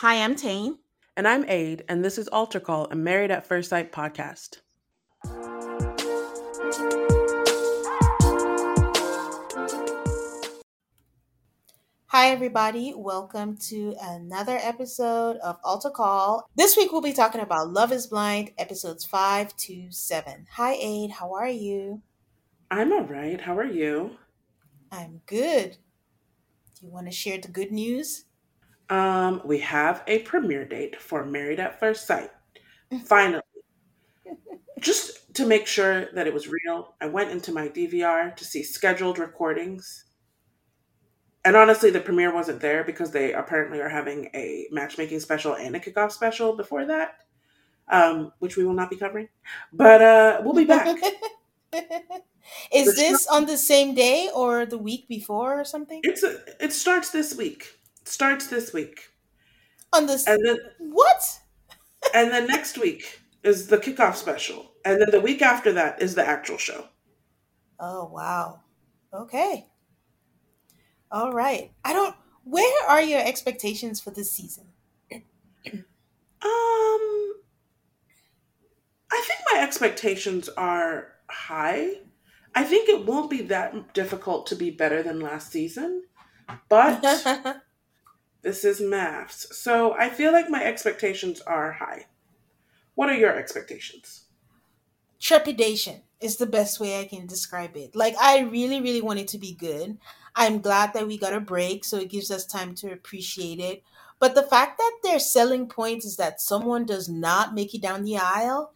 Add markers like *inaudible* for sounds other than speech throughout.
Hi, I'm Tayne. And I'm Ade, and this is Altar Call, a Married at First Sight podcast. Hi, everybody. Welcome to another episode of Altar Call. This week we'll be talking about Love is Blind, episodes 5 to 7. Hi, Ade. How are you? I'm all right. How are you? I'm good. Do you want to share the good news? Um, we have a premiere date for Married at First Sight. Finally. *laughs* Just to make sure that it was real, I went into my DVR to see scheduled recordings. And honestly, the premiere wasn't there because they apparently are having a matchmaking special and a kickoff special before that, um, which we will not be covering. But uh, we'll be back. *laughs* Is the this on the same day or the week before or something? It's a, it starts this week starts this week. On this, and then what? *laughs* and then next week is the kickoff special, and then the week after that is the actual show. Oh wow! Okay. All right. I don't. Where are your expectations for this season? um, I think my expectations are high. I think it won't be that difficult to be better than last season, but *laughs* This is MAFS. So I feel like my expectations are high. What are your expectations? Trepidation is the best way I can describe it. Like, I really, really want it to be good. I'm glad that we got a break, so it gives us time to appreciate it. But the fact that their selling point is that someone does not make it down the aisle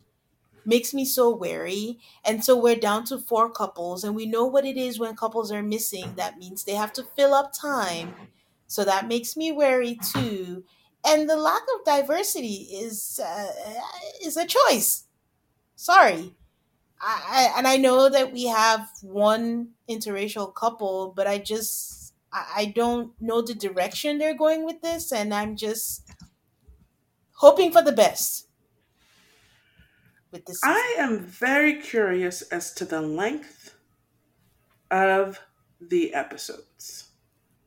makes me so wary. And so we're down to four couples, and we know what it is when couples are missing. That means they have to fill up time so that makes me wary too. And the lack of diversity is uh, is a choice. Sorry. I, and I know that we have one interracial couple, but I just I, I don't know the direction they're going with this, and I'm just hoping for the best with this. I am very curious as to the length of the episodes.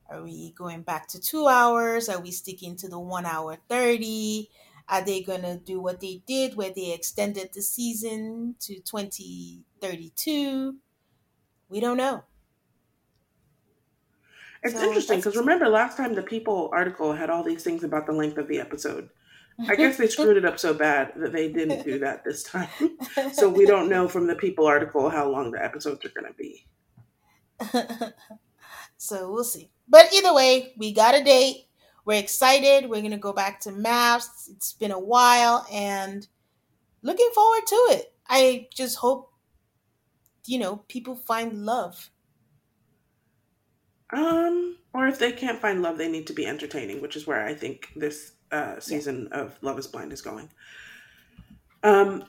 Are we going back to two hours? Are we sticking to the one hour 30? Are they going to do what they did where they extended the season to 2032? We don't know. It's so interesting because remember last time the People article had all these things about the length of the episode. I guess they *laughs* screwed it up so bad that they didn't do that this time. so we don't know from the People article how long the episodes are going to be. *laughs* so we'll see. But either way, we got a date. We're excited. We're going to go back to MAFS. It's been a while and looking forward to it. I just hope, you know, people find love. Um, or if they can't find love, they need to be entertaining, which is where I think this uh, season yeah. of Love is Blind is going. Um,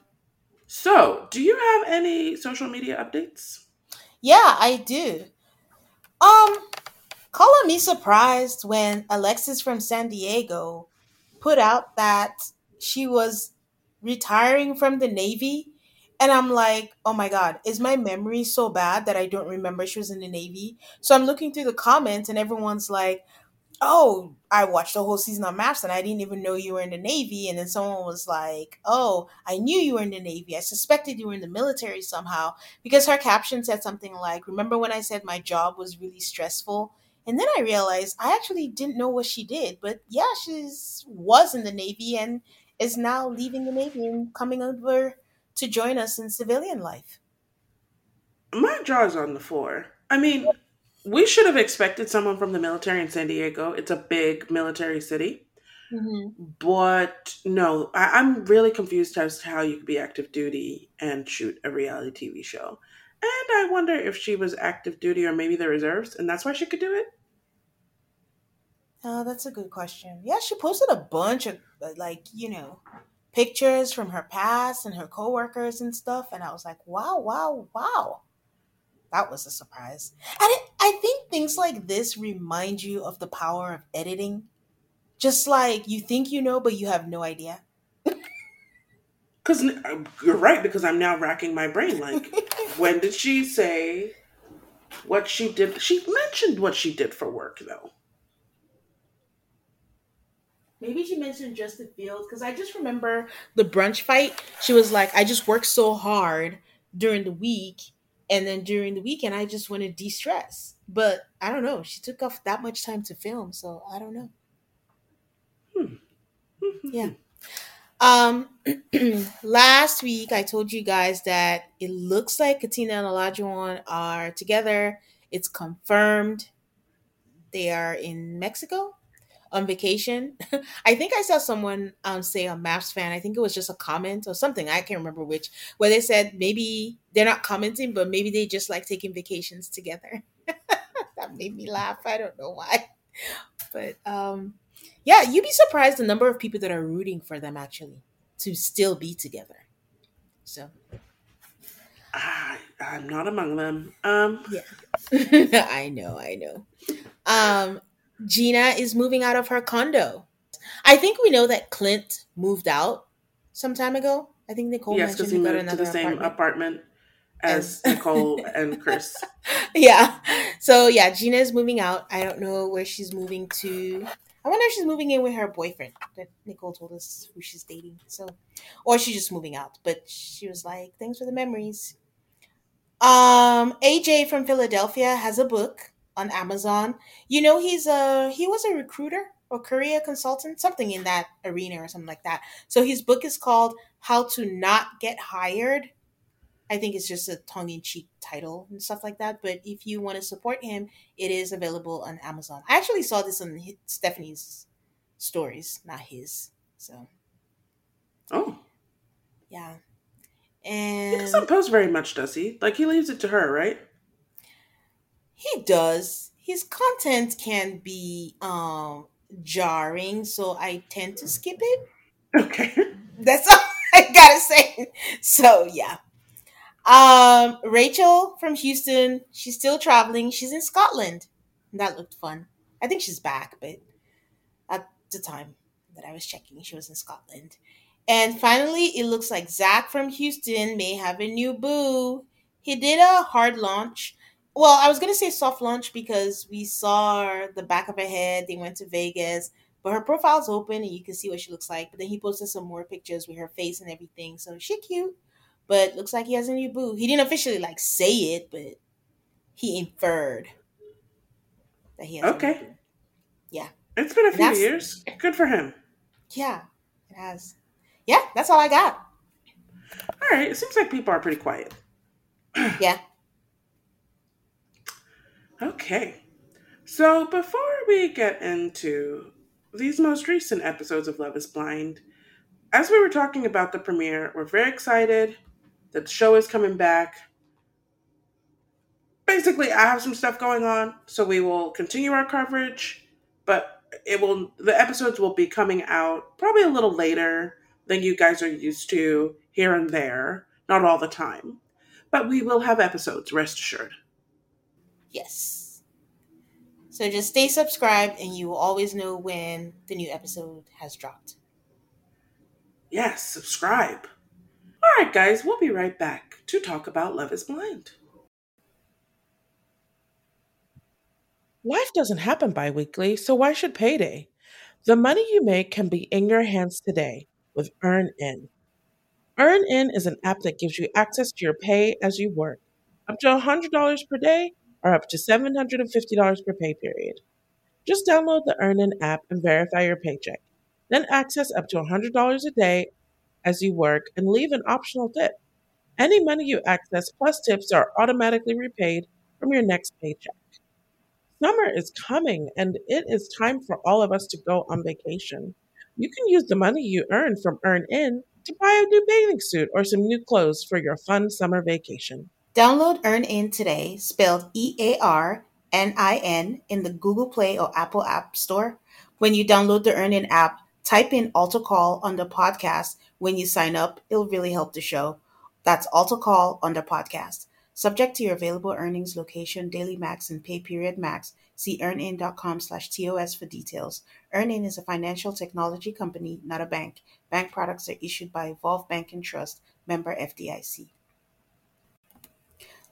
so do you have any social media updates? Yeah, I do. Um, Call me surprised when Alexis from San Diego put out that she was retiring from the Navy. And I'm like, oh my God, is my memory so bad that I don't remember she was in the Navy? So I'm looking through the comments and everyone's like, oh, I watched the whole season on MAFS and I didn't even know you were in the Navy. And then someone was like, oh, I knew you were in the Navy. I suspected you were in the military somehow because her caption said something like, remember when I said my job was really stressful? And then I realized I actually didn't know what she did. But yeah, she was in the Navy and is now leaving the Navy and coming over to join us in civilian life. My jaw's on the floor. I mean, we should have expected someone from the military in San Diego. It's a big military city. Mm-hmm. But no, I, am really confused as to how you could be active duty and shoot a reality TV show. And I wonder if she was active duty or maybe the reserves, and that's why she could do it. Oh, that's a good question. Yeah, she posted a bunch of uh, like, you know, pictures from her past and her coworkers and stuff and I was like, "Wow, wow, wow." That was a surprise. And it, I think things like this remind you of the power of editing. Just like you think you know but you have no idea. *laughs* Cuz uh, you're right because I'm now racking my brain like *laughs* when did she say what she did? She mentioned what she did for work though. Maybe she mentioned Justin Fields because I just remember the brunch fight. She was like, I just worked so hard during the week, and then during the weekend, I just want to de stress. But I don't know. She took off that much time to film, so I don't know. Hmm. Yeah. Um, *clears throat* last week I told you guys that it looks like Katina and Olajuwon are together. It's confirmed. They are in Mexico on vacation. *laughs* I think I saw someone um, say on MAFS fan, I think it was just a comment or something, I can't remember which, where they said maybe they're not commenting, but maybe they just like taking vacations together. *laughs* that made me laugh. I don't know why. *laughs* But um yeah, you'd be surprised the number of people that are rooting for them actually to still be together. So I, I'm not among them. Um, yeah. I know, I know. Um Gina is moving out of her condo. I think we know that Clint moved out some time ago. I think Nicole yes, because mentioned he moved to another the same apartment. apartment as *laughs* Nicole and Chris. *laughs* yeah. So yeah, Gina is moving out. I don't know where she's moving to. I wonder if she's moving in with her boyfriend that Nicole told us who she's dating. So, or she's just moving out. But she was like, "Thanks for the memories." Um, AJ from Philadelphia has a book on Amazon. You know, he's a he was a recruiter or career consultant, something in that arena or something like that. So his book is called "How to Not Get Hired." I think it's just a tongue in cheek title and stuff like that. But if you want to support him, it is available on Amazon. I actually saw this on Stephanie's stories, not his. So Oh, yeah, And. he doesn't post very much, does he? Like he leaves it to her, right? He does. His content can be um jarring, so I tend to skip it. Okay. *laughs* That's all *laughs* I gotta say. So yeah. Um, Rachel from Houston, she's still traveling. She's in Scotland. That looked fun. I think she's back, but at the time that I was checking, she was in Scotland. And finally, it looks like Zach from Houston may have a new boo. He did a hard launch. Well, I was gonna say soft launch because we saw the back of her head. They went to Vegas, but her profile's open and you can see what she looks like. But then he posted some more pictures with her face and everything, so she cute. But looks like he has a new boo. He didn't officially like say it, but he inferred that he has a new Okay. Yeah, It's been a few years. Good for him. yeah, it has. Yeah, that's all I got. All right. It seems like people are pretty quiet. Yeah. Okay. So before we get into these most recent episodes of Love is Blind, as we were talking about the premiere, we're very excited that the show is coming back. Basically, I have some stuff going on, so we will continue our coverage, but it will the episodes will be coming out probably a little later than you guys are used to here and there, not all the time. But we will have episodes, rest assured. Yes. So just stay subscribed and you will always know when the new episode has dropped. Yes, subscribe. All right, guys, we'll be right back to talk about Love is Blind. Life doesn't happen bi weekly, so why should payday? The money you make can be in your hands today with EarnIn. EarnIn is an app that gives you access to your pay as you work, up to $100 per day or up to $750 per pay period. Just download the EarnIn app and verify your paycheck. Then access up to $100 a day as you work and leave an optional tip. Any money you access plus tips are automatically repaid from your next paycheck. Summer is coming and it is time for all of us to go on vacation. You can use the money you earn from EarnIn to buy a new bathing suit or some new clothes for your fun summer vacation. Download EarnIn today, spelled E A R N I N, in the Google Play or Apple App Store. When you download the EarnIn app, type in Altar Call the podcast. When you sign up, it'll really help the show. That's Altar Call the podcast. Subject to your available earnings, location, daily max, and pay period max. See earnin.com slash TOS for details. Earnin is a financial technology company, not a bank. Bank products are issued by Evolve Bank and Trust, member FDIC.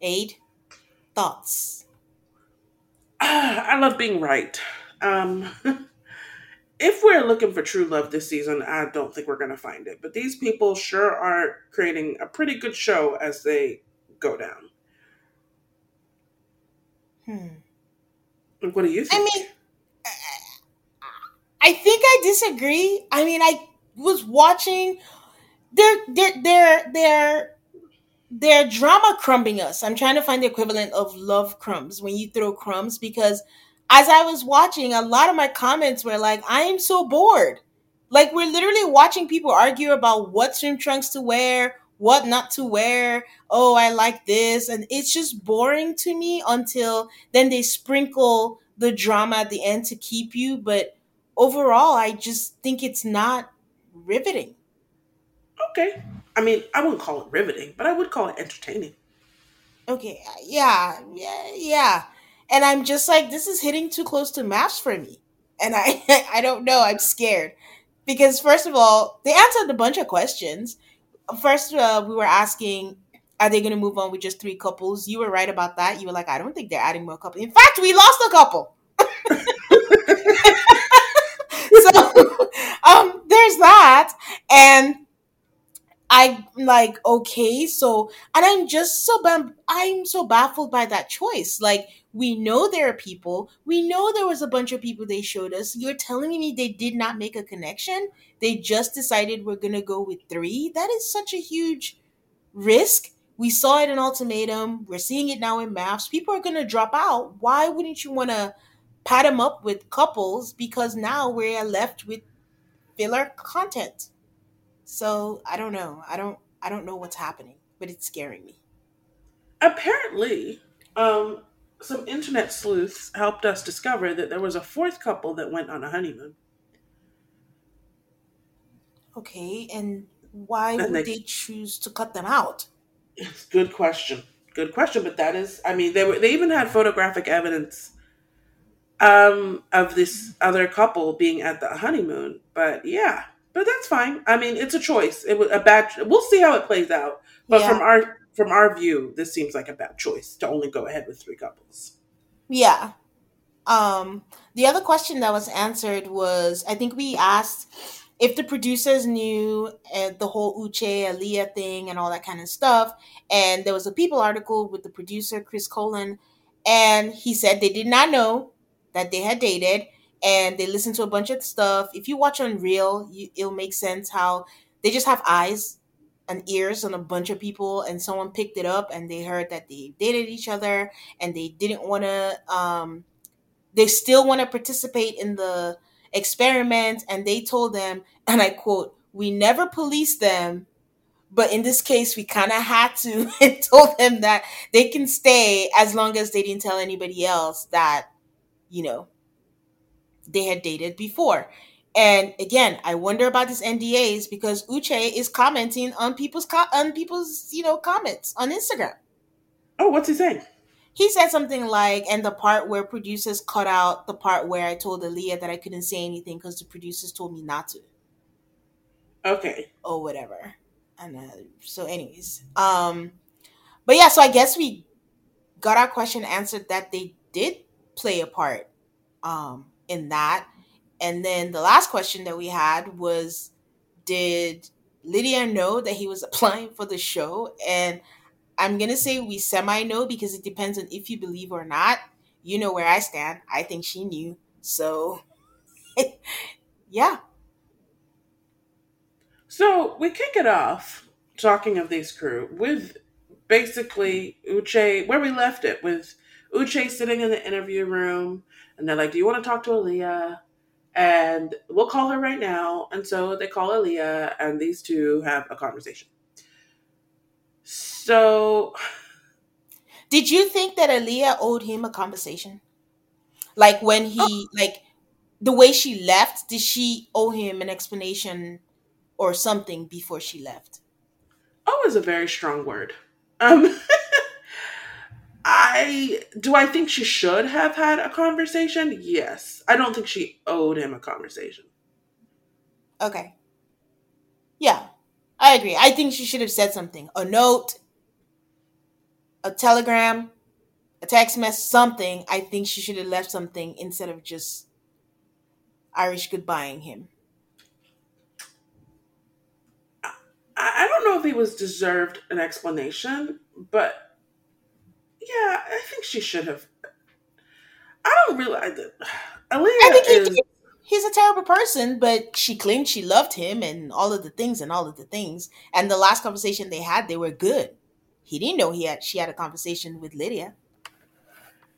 Ade, thoughts? I love being right. Um, *laughs* if we're looking for true love this season, I don't think we're going to find it. But these people sure are creating a pretty good show as they go down. Hmm. What do you think? I mean, I think I disagree. I mean, I was watching. They're they're they're they're they're drama crumbing us. I'm trying to find the equivalent of love crumbs when you throw crumbs because as I was watching, a lot of my comments were like, I am so bored. Like, we're literally watching people argue about what swim trunks to wear, what not to wear. Oh, I like this. And it's just boring to me until then they sprinkle the drama at the end to keep you. But overall, I just think it's not riveting. Okay. I mean, I wouldn't call it riveting, but I would call it entertaining. Okay, yeah, yeah, yeah. And I'm just like, this is hitting too close to MAFS for me. And I *laughs* I don't know, I'm scared. Because first of all, they answered a bunch of questions. First, uh, we were asking, are they going to move on with just three couples? You were right about that. You were like, I don't think they're adding more couples. In fact, we lost a couple. *laughs* *laughs* so um, there's that. And I'm like, okay, so, and I'm just so, bam- I'm so baffled by that choice. Like, we know there are people, we know there was a bunch of people they showed us. You're telling me they did not make a connection? They just decided we're going to go with three? That is such a huge risk. We saw it in Ultimatum. We're seeing it now in MAFS. People are going to drop out. Why wouldn't you want to pat them up with couples? Because now we're left with filler content. So I don't know. I don't I don't know what's happening, but it's scaring me. Apparently, um, some internet sleuths helped us discover that there was a fourth couple that went on a honeymoon. Okay, and why And would they, they choose to cut them out? it's good question. Good question, but that is, I mean, they were, they even had photographic evidence um, of this other couple being at the honeymoon. But yeah, but that's fine. I mean, it's a choice. It was a bad. We'll see how it plays out. But from our from our view, this seems like a bad choice to only go ahead with three couples. Yeah. Um, the other question that was answered was I think we asked if the producers knew uh, the whole Uche Aaliyah thing and all that kind of stuff. And there was a People article with the producer, Chris Coelen, and he said they did not know that they had dated and they listen to a bunch of stuff. If you watch Unreal, you, it'll make sense how they just have eyes and ears on a bunch of people and someone picked it up and they heard that they dated each other and they didn't want to um they still want to participate in the experiment and they told them and i quote we never policed them, but in this case, we kind of had to *laughs* and told them that they can stay as long as they didn't tell anybody else that, you know, they had dated before. And again, I wonder about these NDAs because Uche is commenting on people's on people's you know comments on Instagram. Oh, what's he saying? He said something like, and the part where producers cut out the part where I told Aaliyah that I couldn't say anything because the producers told me not to. Okay. Or whatever. And uh, so, anyways, um, but yeah, so I guess we got our question answered that they did play a part, um, in that. And then the last question that we had was, did Lydia know that he was *laughs* applying for the show? And I'm gonna say we semi know because it depends on if you believe or not. You know where I stand. I think she knew. So *laughs* yeah. So we kick it off talking of these crew with basically Uche where we left it with Uche sitting in the interview room and they're like, Do you want to talk to Aaliyah? And we'll call her right now. And so they call Aaliyah and these two have a conversation. So, did you think that Aaliyah owed him a conversation? Like when he, oh. like the way she left, did she owe him an explanation or something before she left? Oh, is a very strong word. Um, *laughs* I do. I think she should have had a conversation. Yes, I don't think she owed him a conversation. Okay. Yeah, I agree. I think she should have said something. A note, a telegram, a text message, something, I think she should have left something instead of just Irish goodbying him. I, I don't know if he was deserved an explanation, but yeah, I think she should have. I don't realize that. *sighs* Aaliyah I think is, he, he's a terrible person, but she claimed she loved him and all of the things and all of the things. And the last conversation they had, they were good. He didn't know he had she had a conversation with Lydia.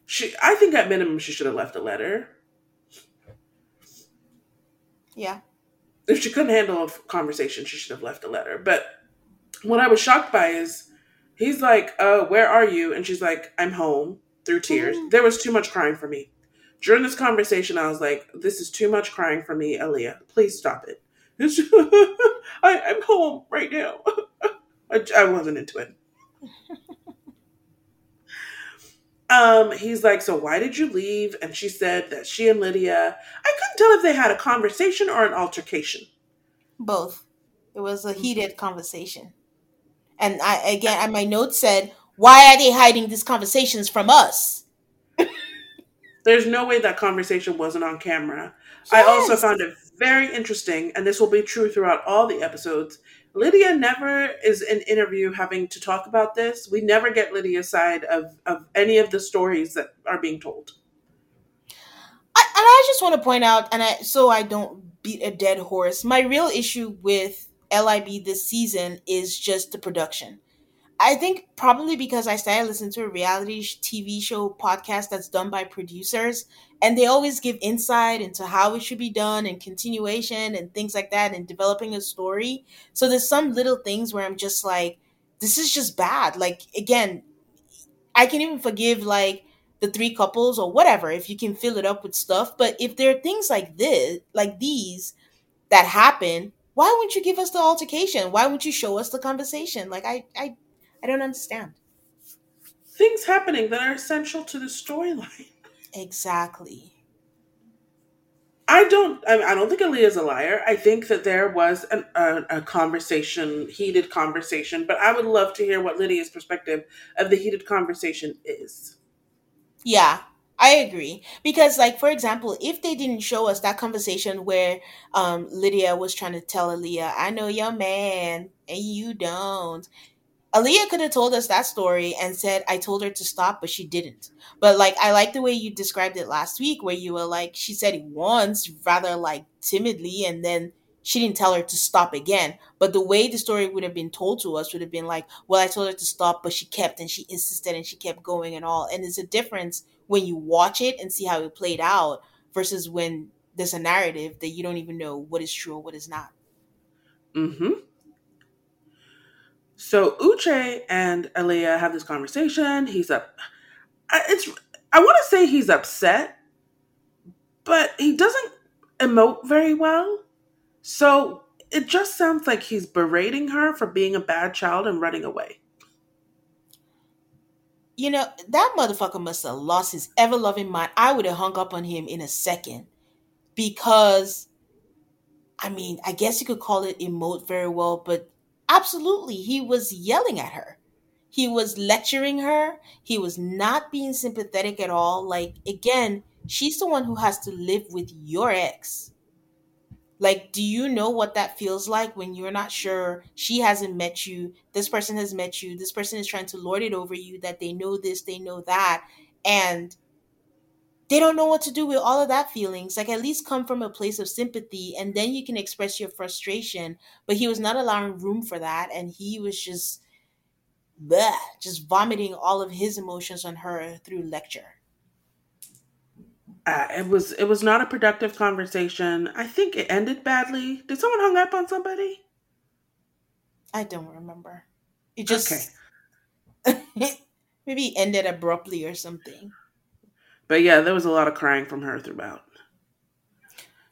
She, I think at minimum she should have left a letter. Yeah. If she couldn't handle a conversation, she should have left a letter. But what I was shocked by is he's like, "Uh, where are you?" And she's like, "I'm home." Through tears, mm. there was too much crying for me. During this conversation, I was like, "This is too much crying for me, Aaliyah. Please stop it." *laughs* I, I'm home right now. *laughs* I, I wasn't into it. *laughs* um, he's like, So why did you leave? And she said that she and Lydia, I couldn't tell if they had a conversation or an altercation. Both. It was a heated conversation. And I again, my notes said, Why are they hiding these conversations from us? *laughs* There's no way that conversation wasn't on camera. Yes. I also found it very interesting, and this will be true throughout all the episodes, Lydia never is in interview having to talk about this. We never get Lydia's side of, of any of the stories that are being told. I, and I just want to point out, and I so I don't beat a dead horse. My real issue with LIB this season is just the production. I think probably because I started listening to a reality TV show podcast that's done by producers, and they always give insight into how it should be done and continuation and things like that and developing a story. So there's some little things where I'm just like, this is just bad. Like, again, I can even forgive like the three couples or whatever if you can fill it up with stuff. But if there are things like this, like these that happen, why wouldn't you give us the altercation? Why wouldn't you show us the conversation? Like, I, I, I don't understand. Things happening that are essential to the storyline. Exactly. I don't. I, don't think is a liar. I think that there was an, a, a conversation, heated conversation. But I would love to hear what Lydia's perspective of the heated conversation is. Yeah, I agree because, like, for example, if they didn't show us that conversation where um, Lydia was trying to tell Aaliyah, "I know your man and you don't," Aaliyah could have told us that story and said, I told her to stop, but she didn't. But like, I like the way you described it last week, where you were like, she said it once, rather like timidly, and then she didn't tell her to stop again. But the way the story would have been told to us would have been like, well, I told her to stop, but she kept and she insisted and she kept going and all. And there's a difference when you watch it and see how it played out versus when there's a narrative that you don't even know what is true or what is not. Mm-hmm. So Uche and Aaliyah have this conversation. He's up. It's. I want to say he's upset, but he doesn't emote very well. So it just sounds like he's berating her for being a bad child and running away. You know, that motherfucker must have lost his ever loving mind. I would have hung up on him in a second because, I mean, I guess you could call it emote very well, but absolutely, he was yelling at her. He was lecturing her. He was not being sympathetic at all. Like, again, she's the one who has to live with your ex. Like, do you know what that feels like when you're not sure she hasn't met you, this person has met you, this person is trying to lord it over you, that they know this, they know that, and they don't know what to do with all of that feelings. Like, at least come from a place of sympathy, and then you can express your frustration. But he was not allowing room for that, and he was just, bleh, just vomiting all of his emotions on her through lecture. Uh, it was. It was not a productive conversation. I think it ended badly. Did someone hung up on somebody? I don't remember. It just Okay, *laughs* maybe ended abruptly or something. but yeah, there was a lot of crying from her throughout.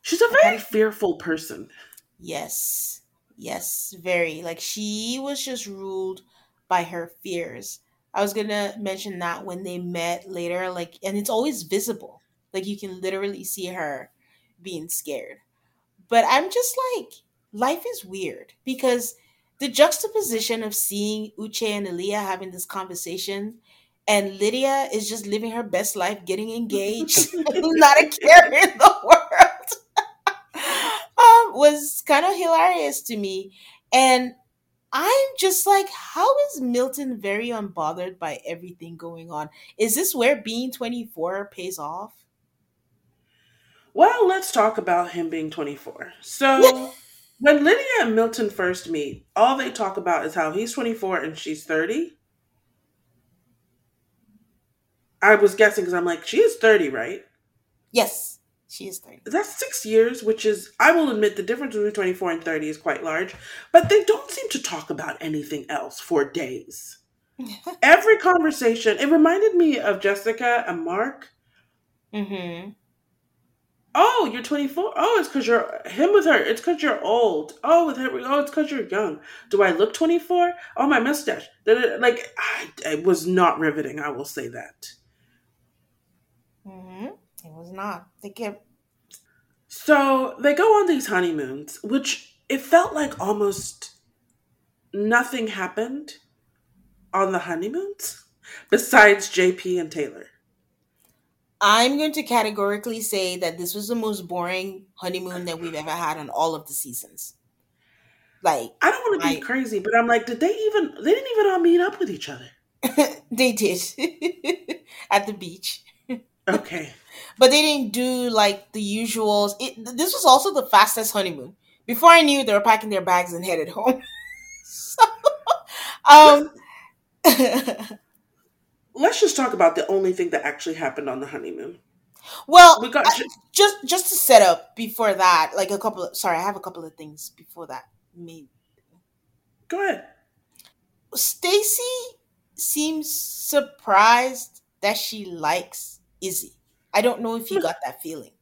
She's a very fearful person. Yes. Yes, very. Like she was just ruled by her fears. I was gonna mention that when they met later, like, and it's always visible. Like you can literally see her being scared. But I'm just like, life is weird because the juxtaposition of seeing Uche and Aaliyah having this conversation and Lydia is just living her best life, getting engaged, *laughs* *laughs* not a care in the world *laughs* um, was kind of hilarious to me. And I'm just like, how is Milton very unbothered by everything going on? Is this where being 24 pays off? Well, let's talk about him being 24. So, when Lydia and Milton first meet, all they talk about is how he's 24 and she's 30. I was guessing because I'm like, she is 30, right? yes, she is 30. That's six years, which is, I will admit, the difference between 24 and 30 is quite large, but they don't seem to talk about anything else for days. *laughs* Every conversation, it reminded me of Jessica and Mark. mm-hmm. Oh, you're 24. Oh, it's because you're him with her. It's because you're old. Oh, with her. Oh, it's because you're young. Do I look 24? Oh, my mustache. Like, I, it was not riveting. I will say that. Mm-hmm. It was not. They kept. So they go on these honeymoons, which it felt like almost nothing happened on the honeymoons besides JP and Taylor. I'm going to categorically say that this was the most boring honeymoon that we've ever had on all of the seasons. Like, I don't want to be I. crazy, but I'm like, did they even? They didn't even all meet up with each other. *laughs* they did *laughs* at the beach. *laughs* Okay. but they didn't do like the usuals. It, this was also the fastest honeymoon. Before I knew, they were packing their bags and headed home. so, um, let's just talk about the only thing that actually happened on the honeymoon. well, We got I, just just to set up before that, like a couple. Of, sorry, I have a couple of things before that. Me, go ahead. Stacy seems surprised that she likes Izzy. I don't know if you got that feeling.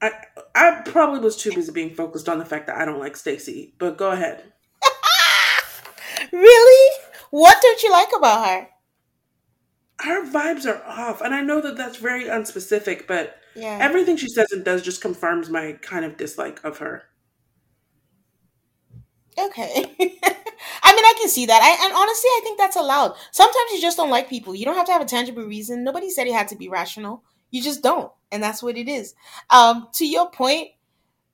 I I probably was too busy being focused on the fact that I don't like Stacy, but go ahead. *laughs* really? What don't you like about her? Her vibes are off, and I know that that's very unspecific, but Yeah. everything she says and does just confirms my kind of dislike of her. Okay. *laughs* I mean, I can see that. I and honestly, I think that's allowed. Sometimes you just don't like people. You don't have to have a tangible reason. Nobody said it had to be rational. You just don't, and that's what it is. Um, to your point,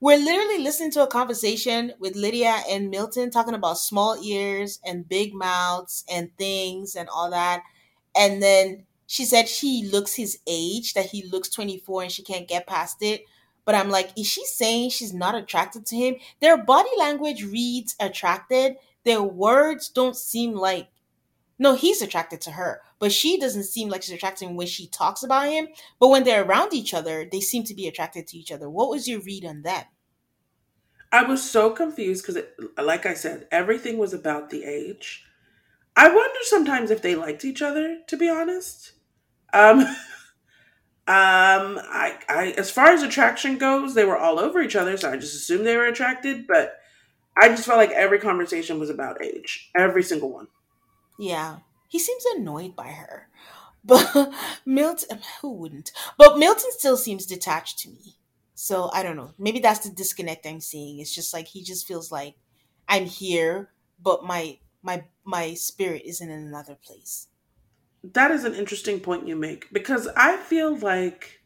we're literally listening to a conversation with Lydia and Milton talking about small ears and big mouths and things and all that. And then she said she looks his age, that he looks 24 and she can't get past it. But I'm like, is she saying she's not attracted to him? Their body language reads attracted. Their words don't seem like no, he's attracted to her, but she doesn't seem like she's attracted to him when she talks about him. But when they're around each other, they seem to be attracted to each other. What was your read on that? I was so confused because, like I said, everything was about the age. I wonder sometimes if they liked each other. To be honest, um, *laughs* um, I, I, as far as attraction goes, they were all over each other, so I just assumed they were attracted. But I just felt like every conversation was about age, every single one. Yeah. He seems annoyed by her. *laughs* But Milton, who wouldn't? But Milton still seems detached to me. So I don't know. Maybe that's the disconnect I'm seeing. It's just like he just feels like I'm here, but my my my spirit isn't in another place. That is an interesting point you make because I feel like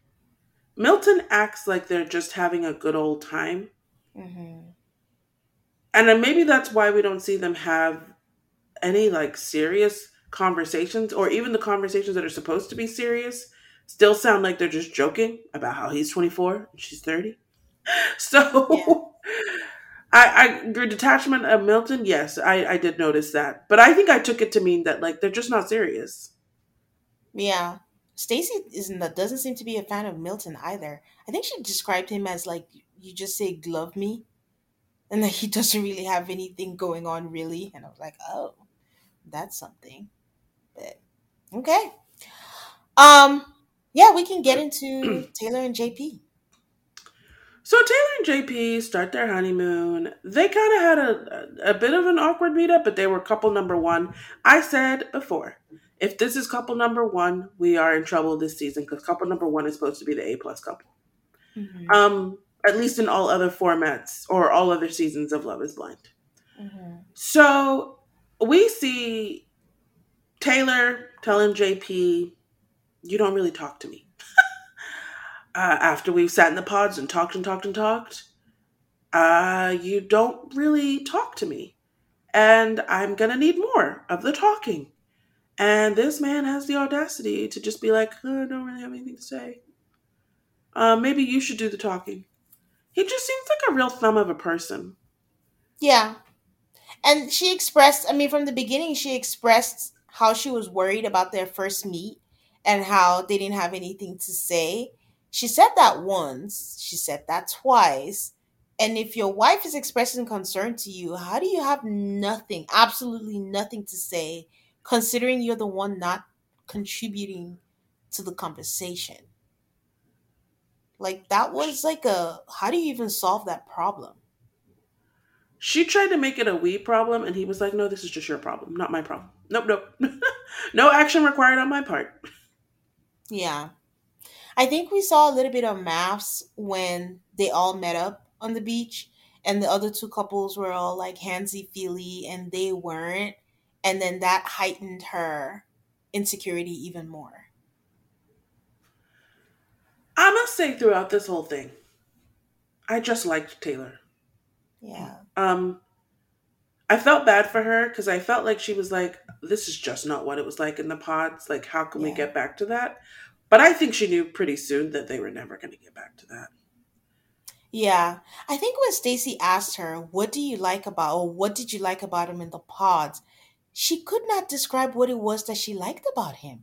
Milton acts like they're just having a good old time. hmm And then maybe that's why we don't see them have any like serious conversations or even the conversations that are supposed to be serious still sound like they're just joking about how he's 24 and she's 30. *laughs* Yeah. I, I your detachment of Milton, yes, I, I did notice that. But I think I took it to mean that like they're just not serious. Yeah. Stacy isn't doesn't seem to be a fan of Milton either. I think she described him as like you just say glove me and that he *laughs* doesn't really have anything going on really. And I was like, oh, that's something. But okay. Um yeah, we can get *clears throat* into Taylor and JP. So Taylor and JP start their honeymoon. They kind of had a, a bit of an awkward meetup, but they were couple number one. I said before, if this is couple number one, we are in trouble this season because couple number one is supposed to be the A plus couple. hmm Um, at least in all other formats or all other seasons of Love Is Blind. hmm So we see Taylor telling JP, "You don't really talk to me." Uh, after we've sat in the pods and talked and talked and talked, uh, you don't really talk to me. And I'm gonna need more of the talking. And this man has the audacity to just be like, "Oh, I don't really have anything to say. Uh, maybe you should do the talking. He just seems like a real thumb of a person. Yeah. And she expressed, I mean, from the beginning, she expressed how she was worried about their first meet and how they didn't have anything to say. She said that once, she said that twice. And if your wife is expressing concern to you, how do you have nothing, absolutely nothing to say, considering you're the one not contributing to the conversation? Like, that was like a, how do you even solve that problem? She tried to make it a we problem, and he was like, No, this is just your problem, not my problem. Nope, nope. *laughs* no action required on my part. Yeah. I think we saw a little bit of MAFS when they all met up on the beach, and the other two couples were all like handsy feely, and they weren't. And then that heightened her insecurity even more. I must say, throughout this whole thing, I just liked Taylor. Yeah. Um, I felt bad for her because I felt like she was like, this is just not what it was like in the pods. Like, how can we get back to that? But I think she knew pretty soon that they were never going to get back to that. Yeah. I think when Stacy asked her, What do you like about, or what did you like about him in the pods? She could not describe what it was that she liked about him.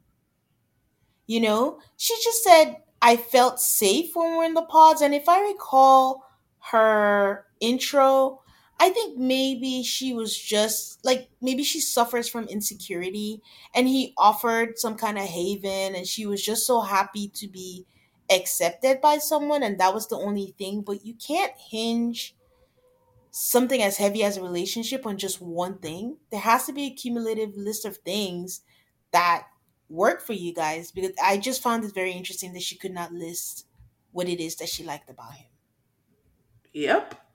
You know, she just said, I felt safe when we're in the pods. And if I recall her intro, I think maybe she was just like, maybe she suffers from insecurity and he offered some kind of haven and she was just so happy to be accepted by someone and that was the only thing. But you can't hinge something as heavy as a relationship on just one thing. There has to be a cumulative list of things that work for you guys because I just found it very interesting that she could not list what it is that she liked about him. Yep.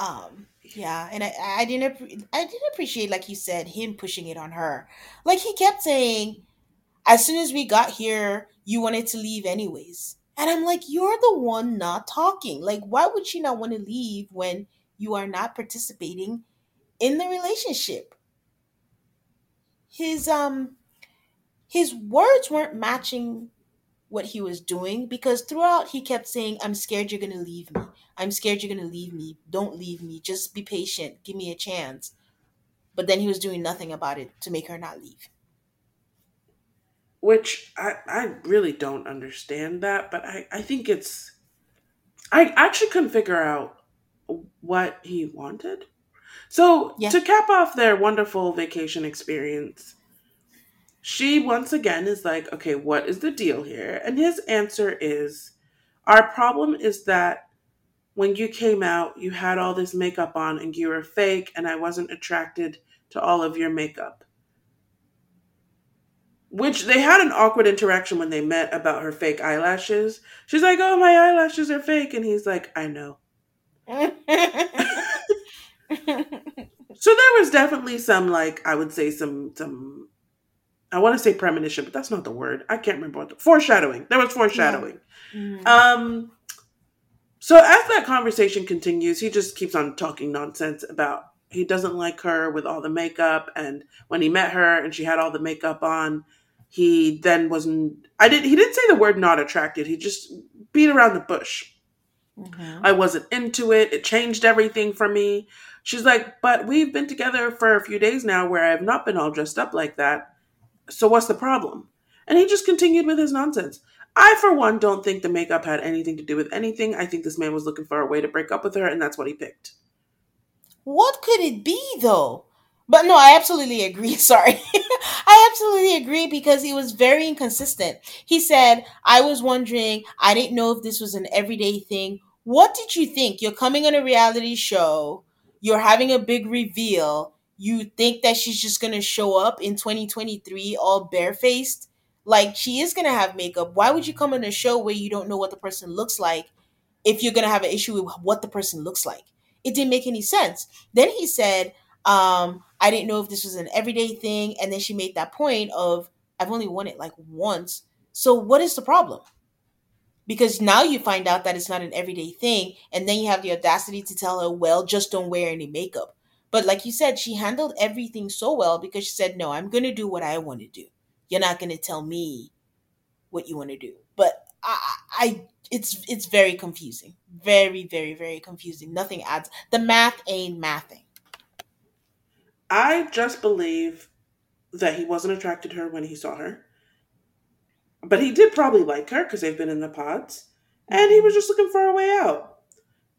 Um, yeah, and I I didn't I didn't appreciate like you said him pushing it on her. Like he kept saying, as soon as we got here, you wanted to leave anyways. And I'm like, you're the one not talking. Like, why would she not want to leave when you are not participating in the relationship? His um his words weren't matching what he was doing because throughout he kept saying, I'm scared you're going to leave me. I'm scared you're going to leave me. Don't leave me. Just be patient. Give me a chance. But then he was doing nothing about it to make her not leave. Which I, I really don't understand that, but I, I think it's. I actually couldn't figure out what he wanted. So, Yeah. to cap off their wonderful vacation experience, she once again is like, okay, what is the deal here? And his answer is, our problem is that when you came out, you had all this makeup on and you were fake, and I wasn't attracted to all of your makeup. Which they had an awkward interaction when they met about her fake eyelashes. She's like, oh, my eyelashes are fake. And he's like, I know. *laughs* So there was definitely some, like, I would say some, some, I want to say premonition, but that's not the word. I can't remember what the, foreshadowing. There was yeah. foreshadowing. Mhm. Um, so as that conversation continues, he just keeps on talking nonsense about he doesn't like her with all the makeup, and when he met her and she had all the makeup on, he then wasn't. I did. He didn't say the word not attracted. He just beat around the bush. Mhm. I wasn't into it. It changed everything for me. She's like, but we've been together for a few days now where I've not been all dressed up like that. So what's the problem? And he just continued with his nonsense. I, for one, don't think the makeup had anything to do with anything. I think this man was looking for a way to break up with her, and that's what he picked. What could it be though? But no, I absolutely agree. *laughs* Sorry. I absolutely agree because he was very inconsistent. He said, I was wondering, I didn't know if this was an everyday thing. What did you think? You're coming on a reality show, you're having a big reveal. You think that she's just to show up in 2023 all barefaced? Like, she is to have makeup. Why would you come on a show where you don't know what the person looks like if you're to have an issue with what the person looks like? It didn't make any sense. Then he said, um, I didn't know if this was an everyday thing. And then she made that point of, I've only won it like once. So what is the problem? Because now you find out that it's not an everyday thing. And then you have the audacity to tell her, well, just don't wear any makeup. But like you said, she handled everything so well because she said, no, I'm going to do what I want to do. You're not going to tell me what you want to do. But I, I, it's it's very confusing, very very very confusing. Nothing adds. The math ain't mathing. I just believe that he wasn't attracted to her when he saw her, but he did probably like her because they've been in the pods, and he mm-hmm. was just looking for a way out.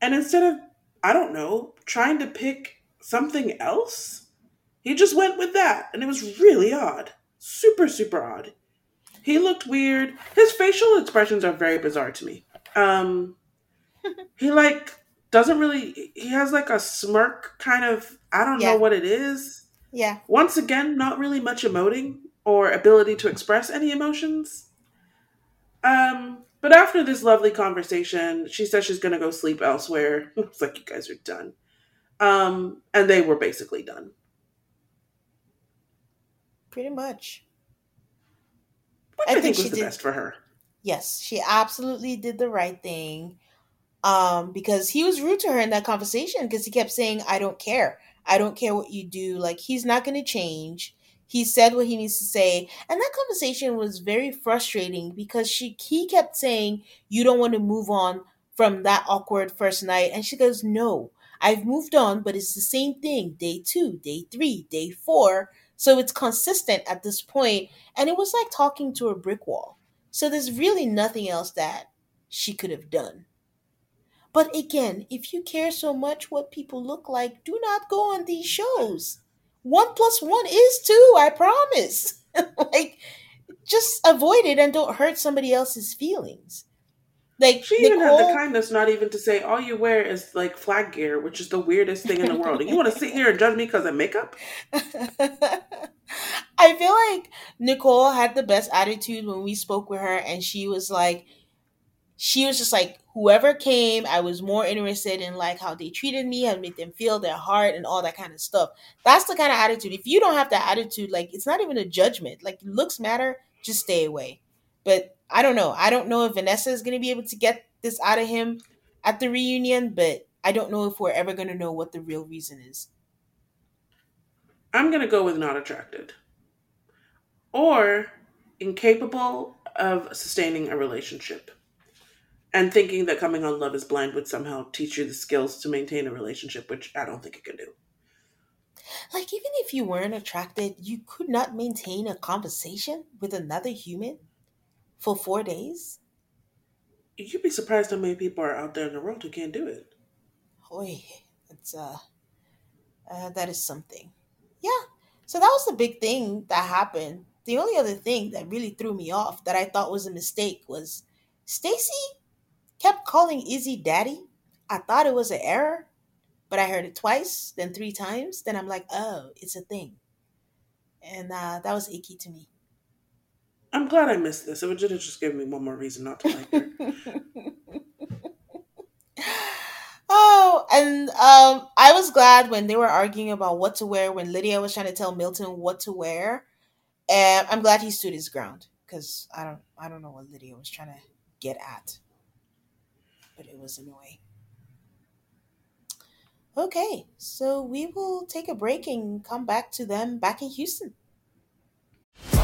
And instead of, I don't know, trying to pick something else, he just went with that, and it was really odd, super super odd. He looked weird. His facial expressions are very bizarre to me. Um, *laughs* he like doesn't really. He has like a smirk kind of. I don't know what it is. yeah. Once again, not really much emoting or ability to express any emotions. Um, but after this lovely conversation, she says she's gonna go sleep elsewhere. *laughs* It's like you guys are done. Um, and they were basically done. Pretty much. Which I I think think was she the did. best for her. Yes, she absolutely did the right thing. Um, because he was rude to her in that conversation because he kept saying, I don't care. I don't care what you do. Like, he's not going to change. He said what he needs to say. And that conversation was very frustrating because she he kept saying, You don't want to move on from that awkward first night. And she goes, No, I've moved on, but it's the same thing. Day two, day three, day four. So it's consistent at this point, And it was like talking to a brick wall. So there's really nothing else that she could have done. But again, if you care so much what people look like, do not go on these shows. One plus one is two, I promise. *laughs* like, just avoid it and don't hurt somebody else's feelings. Like, She even had the kindness not even to say all you wear is like flag gear, which is the weirdest thing in the world. And you want to *laughs* sit here and judge me because of makeup? *laughs* I feel like Nicole had the best attitude when we spoke with her, and she was like, she was just like whoever came i was more interested in like how they treated me how made them feel their heart and all that kind of stuff that's the kind of attitude if you don't have that attitude like it's not even a judgment like looks matter just stay away but i don't know. I don't know if vanessa is going to be able to get this out of him at the reunion but i don't know if we're ever going to know what the real reason is. I'm going to go with not attracted. Or incapable of sustaining a relationship and thinking that coming on Love is Blind would somehow teach you the skills to maintain a relationship, which I don't think it can do. like even if you weren't attracted you could not maintain a conversation with another human for four days You'd be surprised how many people are out there in the world who can't do it. boy, it's uh, uh, that is something. Yeah. So that was the big thing that happened. The only other thing that really threw me off that I thought was a mistake was Stacy kept calling Izzy daddy. I thought it was an error, but I heard it twice, then three times. Then I'm like, oh, it's a thing. And uh, that was icky to me. I'm glad I missed this. It would just just give me one more reason not to like her. *laughs* oh, and um, I was glad when they were arguing about what to wear when Lydia was trying to tell Milton what to wear. And I'm glad he stood his ground because I don't I don't know what Lydia was trying to get at, but it was annoying. Okay, so we will take a break and come back to them back in Houston.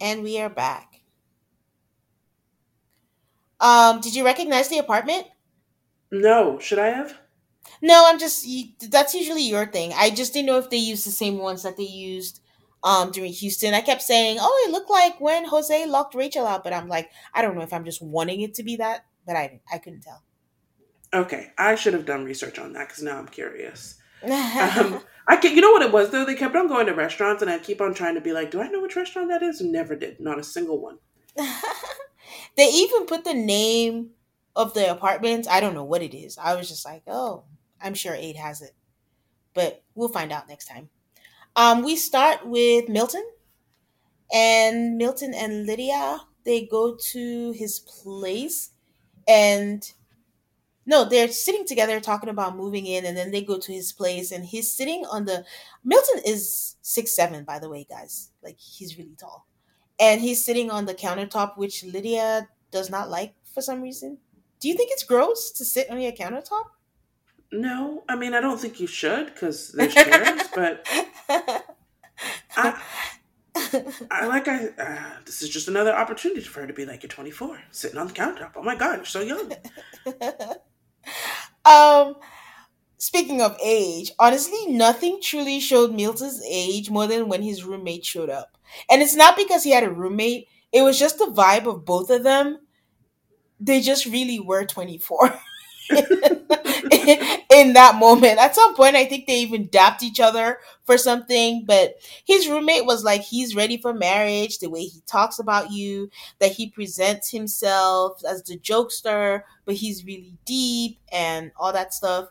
And we are back. Um, did you recognize the apartment? No, should I have? No, I'm just that's usually your thing. I just didn't know if they used the same ones that they used um during Houston. I kept saying, "Oh, it looked like when Jose locked Rachel out," but I'm like, I don't know if I'm just wanting it to be that, but I I couldn't tell. Okay, I should have done research on that because now I'm curious. Um, *laughs* I can, you know what it was though. They kept on going to restaurants, and I keep on trying to be like, "Do I know which restaurant that is?" Never did, not a single one. *laughs* they even put the name of the apartment. I don't know what it is. I was just like, "Oh, I'm sure Ade has it," but we'll find out next time. Um, we start with Milton, and Milton and Lydia they go to his place, and no, they're sitting together talking about moving in, and then they go to his place, and he's sitting on the. Milton is six seven, by the way, guys. Like he's really tall, and he's sitting on the countertop, which Lydia does not like for some reason. Do you think it's gross to sit on your countertop? No, I mean I don't think you should because there's chairs, *laughs* but I, I like I. Uh, this is just another opportunity for her to be like, "You're 24, sitting on the countertop. Oh my god, you're so young." *laughs* um, speaking of age, honestly, nothing truly showed Milton's age more than when his roommate showed up. And it's not because he had a roommate, it was just the vibe of both of them. They just really were 24. *laughs* *laughs* in that moment. At some point, I think they even dapped each other for something. But his roommate was like, he's ready for marriage. The way he talks about you, that he presents himself as the jokester, but he's really deep and all that stuff.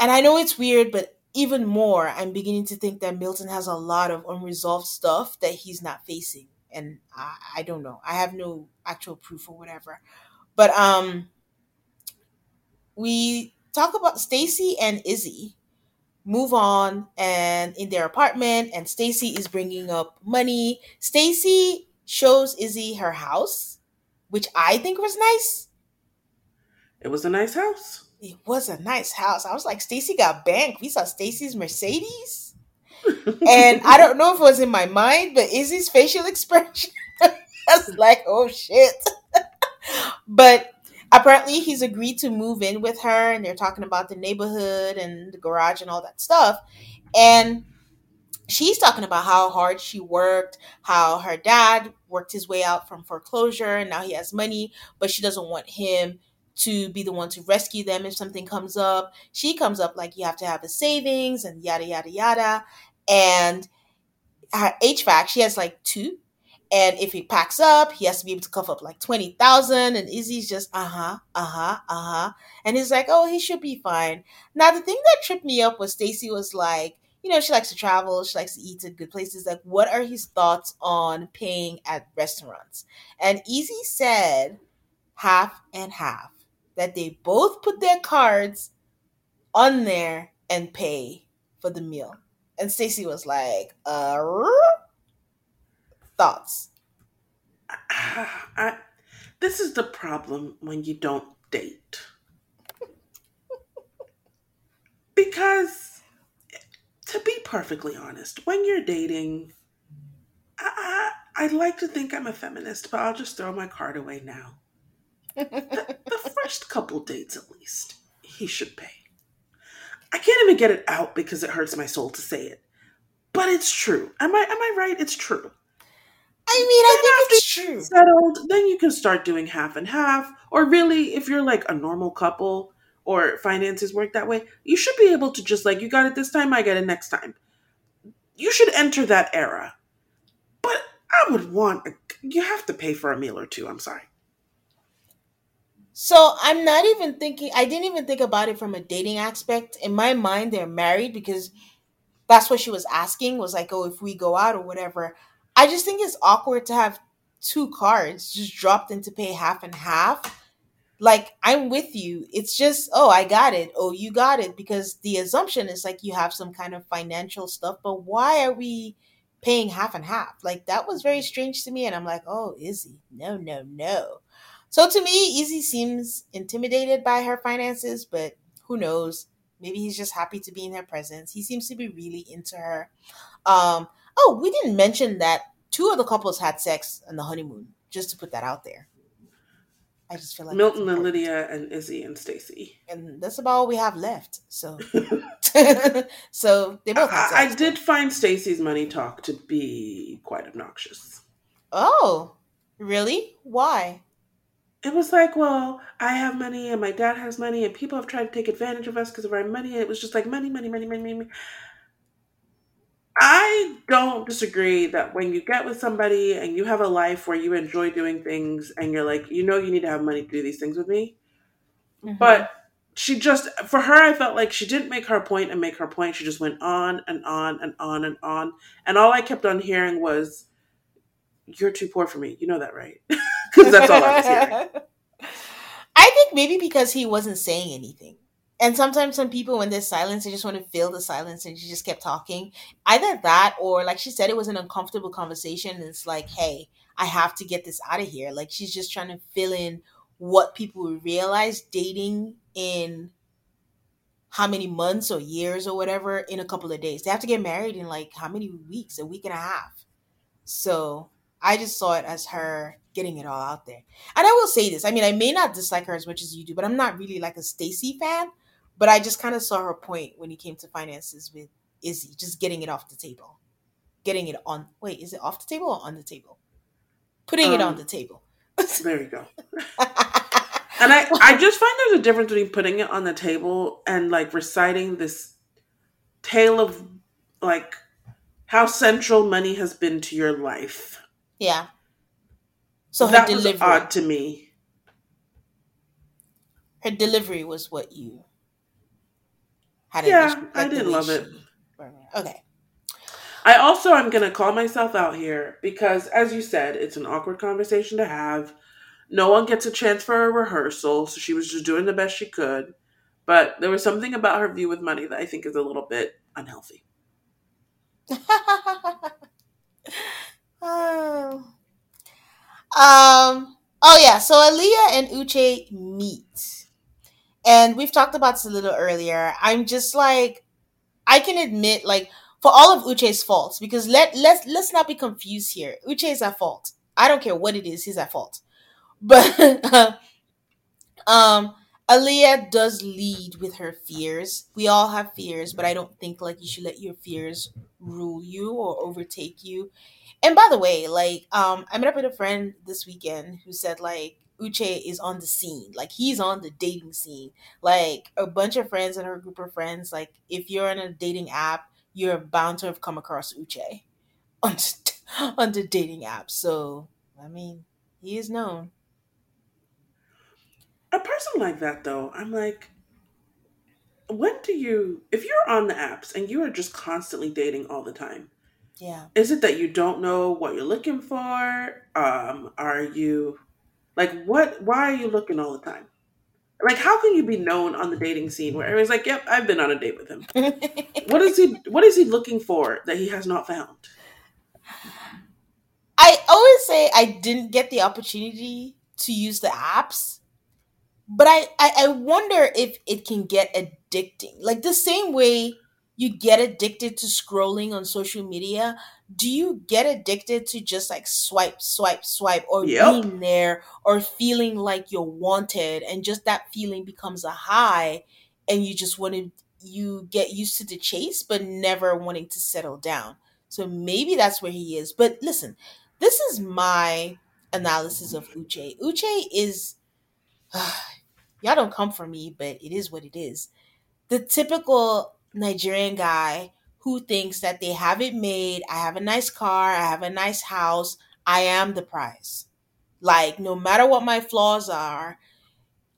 And I know it's weird, but even more, I'm beginning to think that Milton has a lot of unresolved stuff that he's not facing. And I, I don't know. I have no actual proof or whatever. But um we talk about Stacy and Izzy move on and in their apartment and Stacy is bringing up money. Stacy shows Izzy her house, which I think was nice. It was a nice house. It was a nice house. I was like, Stacy got banked. We saw Stacy's Mercedes. *laughs* and I don't know if it was in my mind, but Izzy's facial *laughs* expression *laughs* was like, oh shit. but apparently he's agreed to move in with her and they're talking about the neighborhood and the garage and all that stuff. And she's talking about how hard she worked, how her dad worked his way out from foreclosure and now he has money, but she doesn't want him to be the one to rescue them if something comes up. She comes up like you have to have a savings and yada yada yada. And her HVAC, she has like two. And if he packs up, he has to be able to cough up like 20,000. And Izzy's just, uh huh, uh huh, uh huh. And he's like, oh, he should be fine. Now, the thing that tripped me up was Stacy was like, you know, she likes to travel, she likes to eat at good places. Like, what are his thoughts on paying at restaurants? And Izzy said half and half that they both put their cards on there and pay for the meal. And Stacy was like, uh, thoughts. I, this is the problem when you don't date. because, to be perfectly honest, when you're dating, I, I, I'd like to think I'm a feminist, but I'll just throw my card away now the, the *laughs* first couple dates, at least, he should pay. I can't even get it out because it hurts my soul to say it, but it's true. Am I am I right? It's true. I mean, I think it's true. Settled, then you can start doing half and half, or really, if you're like a normal couple or finances work that way, you should be able to just like you got it this time, I get it next time. You should enter that era, but I would want you have to pay for a meal or two. I'm sorry. So I'm not even thinking. I didn't even think about it from a dating aspect. In my mind, they're married because that's what she was asking. Was like, oh, if we go out or whatever. I just think it's awkward to have two cards just dropped in to pay half and half. Like I'm with you. It's just, oh, I got it. Oh, you got it. Because the assumption is like you have some kind of financial stuff. But why are we paying half and half? Like that was very strange to me. And I'm like, oh, Izzy, no, no, no. So to me, Izzy seems intimidated by her finances, but who knows? Maybe he's just happy to be in her presence. He seems to be really into her. Um, oh, we didn't mention that two of the couples had sex on the honeymoon, just to put that out there. I just feel like Milton and Lydia and Izzy and Stacy. And that's about all we have left. So *laughs* *laughs* so they both had sex. I, I did find Stacy's money talk to be quite obnoxious. Oh, really? Why? it was like, well, I have money and my dad has money and people have tried to take advantage of us because of our money. And it was just like money, money, money, money, money. I don't disagree that when you get with somebody and you have a life where you enjoy doing things and you're like, you know, you need to have money to do these things with me. Mm-hmm. But she just, for her, I felt like she didn't make her point and make her point. She just went on and on and on and on. And all I kept on hearing was, you're too poor for me. You know that, right? *laughs* Because that's all I was hearing. *laughs* I think maybe because he wasn't saying anything. And sometimes some people, when there's silence, they just want to fill the silence and she just kept talking. Either that or, like she said, it was an uncomfortable conversation. And it's like, hey, I have to get this out of here. Like she's just trying to fill in what people realize dating in how many months or years or whatever in a couple of days. They have to get married in like how many weeks? A week and a half. So I just saw it as her getting it all out there. And I will say this. I mean, I may not dislike her as much as you do, but I'm not really like a Stacy fan. But I just kind of saw her point when it came to finances with Izzy, just getting it off the table. Getting it on wait, is it off the table or on the table? Putting um, it on um, the table. there you go. *laughs* and I, I just find there's a difference between putting it on the table and like reciting this tale of like how central money has been to your life yeah. So her that delivery was odd to me. Her delivery was what you had. Yeah, I didn't love it. Okay. I also am going to call myself out here because, as you said, it's an awkward conversation to have. No one gets a chance for a rehearsal, so she was just doing the best she could. But there was something about her view with money that I think is a little bit unhealthy. *laughs* oh. Um. Oh yeah. So Aaliyah and Uche meet, and we've talked about this a little earlier. I'm just like, I can admit, like, for all of Uche's faults, because let let's let's not be confused here. Uche is at fault. I don't care what it is, he's at fault. But *laughs* um, Aaliyah does lead with her fears. We all have fears, but I don't think like you should let your fears rule you or overtake you. And by the way, like um I met up with a friend this weekend who said like Uche is on the scene. Like he's on the dating scene. Like a bunch of friends and her group of friends, like if you're on a dating app, you're bound to have come across Uche *laughs* on on the dating app. So I mean, he is known. A person like that, though, I'm like, when do you, if you're on the apps and you are just constantly dating all the time, Yeah. is it that you don't know what you're looking for? Um, are you like what? Why are you looking all the time? Like, how can you be known on the dating scene where everyone's like, "Yep, I've been on a date with him." *laughs* What is he? What is he looking for that he has not found? I always say I didn't get the opportunity to use the apps, but I, I, I wonder if it can get addicting. Like the same way you get addicted to scrolling on social media, do you get addicted to just like swipe, swipe, swipe, or Yep. being there or feeling like you're wanted and just that feeling becomes a high and you just want to you get used to the chase but never wanting to settle down. So maybe that's where he is. But listen, this is my analysis of Uche. Uche is *sighs* y'all don't come for me, but it is what it is. The typical Nigerian guy who thinks that they have it made. I have a nice car, I have a nice house, I am the prize. Like no matter what my flaws are,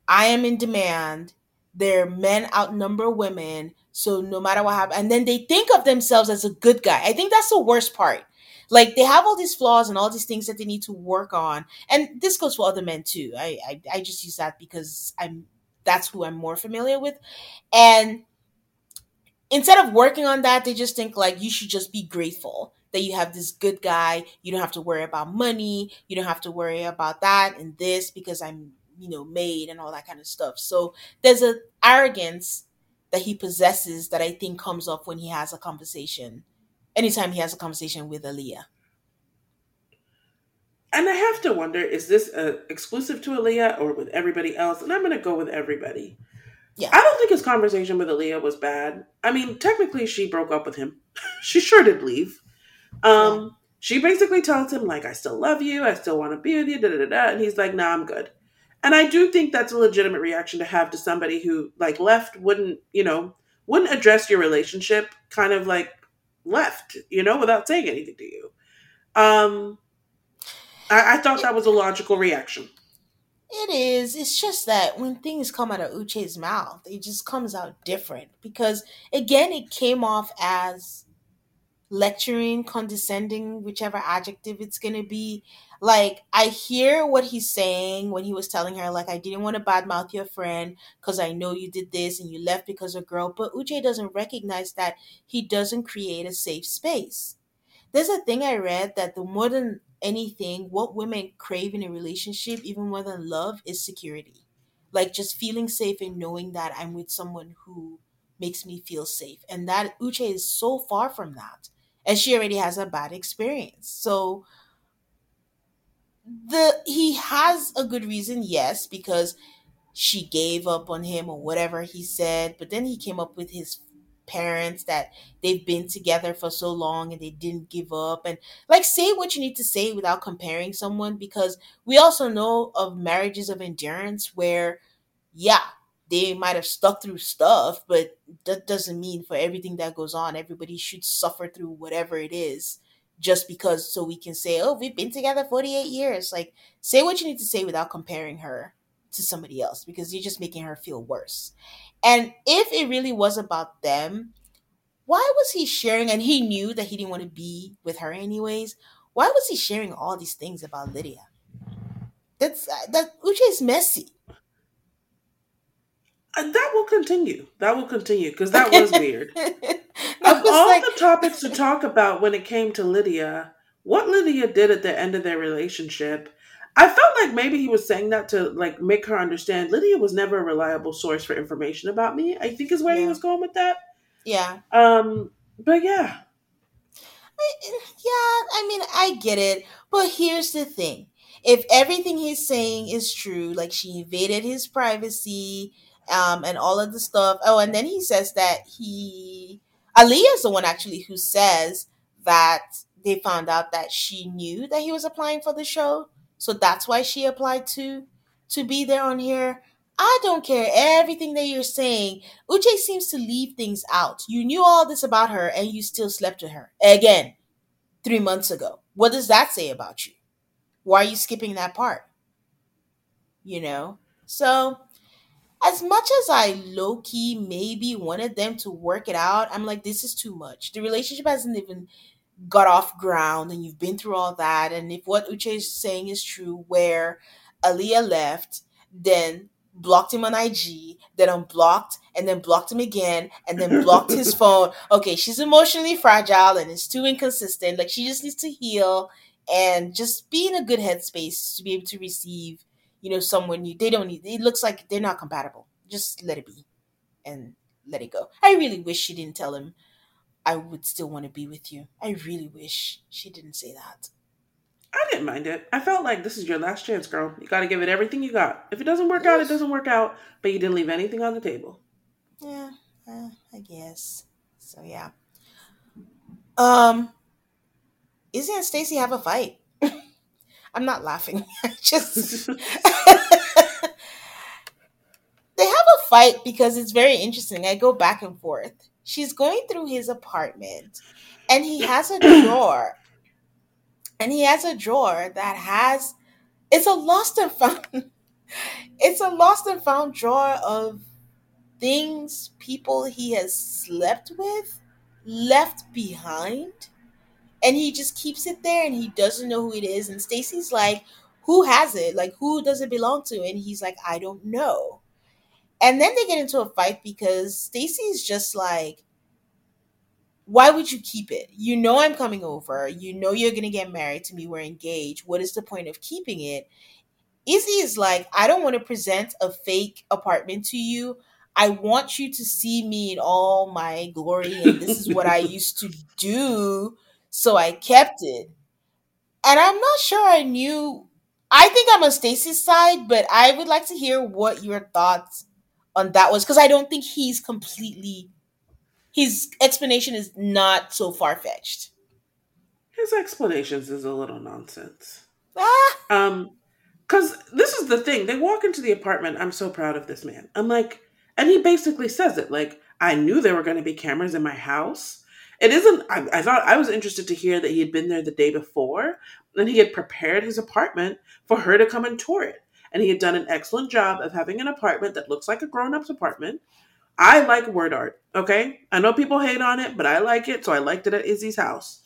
I am in demand. Their men outnumber women. So no matter what happens, and then they think of themselves as a good guy. I think that's the worst part. Like they have all these flaws and all these things that they need to work on. And this goes for other men too. I I, I just use that because I'm that's who I'm more familiar with. And instead of working on that, they just think like you should just be grateful that you have this good guy. You don't have to worry about money. You don't have to worry about that and this because I'm, you know, made and all that kind of stuff. So there's a arrogance that he possesses that I think comes up when he has a conversation. Anytime he has a conversation with Aaliyah. And I have to wonder: is this uh, exclusive to Aaliyah or with everybody else? And I'm going to go with everybody. Yeah. I don't think his conversation with Aaliyah was bad. I mean, technically, she broke up with him. *laughs* she sure did leave. Um, she basically tells him like, "I still love you. I still want to be with you." Da da da da. And he's like, "Nah, I'm good." And I do think that's a legitimate reaction to have to somebody who like left, wouldn't you know, wouldn't address your relationship, kind of like left, you know, without saying anything to you. Um, I, I thought that was a logical reaction. It is. It's just that when things come out of Uche's mouth, it just comes out different. Because again, it came off as lecturing, condescending, whichever adjective it's going to be. Like, I hear what he's saying when he was telling her, like, I didn't want to badmouth your friend because I know you did this and you left because of girl. But Uche doesn't recognize that he doesn't create a safe space. There's a thing I read that the more than anything, what women crave in a relationship, even more than love, is security. Like just feeling safe and knowing that I'm with someone who makes me feel safe. And that Uche is so far from that. And she already has a bad experience. So the he has a good reason, yes, because she gave up on him or whatever he said, but then he came up with his parents that they've been together for so long and they didn't give up. And like say what you need to say without comparing someone because we also know of marriages of endurance where yeah they might have stuck through stuff but that doesn't mean for everything that goes on everybody should suffer through whatever it is just because so we can say oh we've been together 48 years. Like say what you need to say without comparing her to somebody else because you're just making her feel worse and if it really was about them, why was he sharing? And he knew that he didn't want to be with her anyways. Why was he sharing all these things about Lydia? That's uh, that Uche is messy. Uh, that will continue. That will continue because that was weird. *laughs* that Of was all like the topics to talk about when it came to Lydia, what Lydia did at the end of their relationship, I felt like maybe he was saying that to like make her understand Lydia was never a reliable source for information about me. I think is where he was going with that. yeah Um, but yeah, I, Yeah, I mean, I get it. But here's the thing. If everything he's saying is true, like she invaded his privacy, um, and all of the stuff. Oh, and then he says that he Aaliyah is the one actually who says that they found out that she knew that he was applying for the show. So that's why she applied to to be there on here. I don't care everything that you're saying. Uche seems to leave things out. You knew all this about her and you still slept with her. Again, three months ago. What does that say about you? Why are you skipping that part? You know? So, as much as I low key maybe wanted them to work it out, I'm like, this is too much. The relationship hasn't even got off ground and you've been through all that. And if what Uche is saying is true, where Aaliyah left, then blocked him on IG, then unblocked, and then blocked him again, and then blocked his *laughs* phone. Okay, she's emotionally fragile and is too inconsistent. Like she just needs to heal and just be in a good headspace to be able to receive, you know, someone new. They don't need it looks like they're not compatible. Just let it be and let it go. I really wish she didn't tell him I would still want to be with you. I really wish she didn't say that. I didn't mind it. I felt like this is your last chance, girl. You got to give it everything you got. If it doesn't work out, it doesn't work out. But you didn't leave anything on the table. Yeah, uh, I guess. So yeah. Um, Izzy and Stacy have a fight. *laughs* I'm not laughing. *laughs* I just *laughs* they have a fight because it's very interesting. I go back and forth. She's going through his apartment and he has a drawer. And he has a drawer that has it's a lost and found *laughs* it's a lost and found drawer of things people he has slept with left behind. And he just keeps it there and he doesn't know who it is. And Stacy's like who has it? Like who does it belong to? And he's like I don't know and then they get into a fight because Stacy's just like why would you keep it you know I'm coming over you know you're going to get married to me we're engaged what is the point of keeping it Izzy is like, I don't want to present a fake apartment to you. I want you to see me in all my glory, and this is what I *laughs* used to do. So I kept it. And I'm not sure I knew. I think I'm on Stacy's side, but I would like to hear what your thoughts on that was because I don't think he's completely. His explanation is not so far fetched. His explanations is a little nonsense. Ah, Um, Because this is the thing. They walk into the apartment. I'm so proud of this man. I'm like, and he basically says it like, I knew there were going to be cameras in my house. It isn't, I, I thought I was interested to hear that he had been there the day before and he had prepared his apartment for her to come and tour it. And he had done an excellent job of having an apartment that looks like a grown up's apartment. I like word art, okay? I know people hate on it, but I like it, so I liked it at Izzy's house.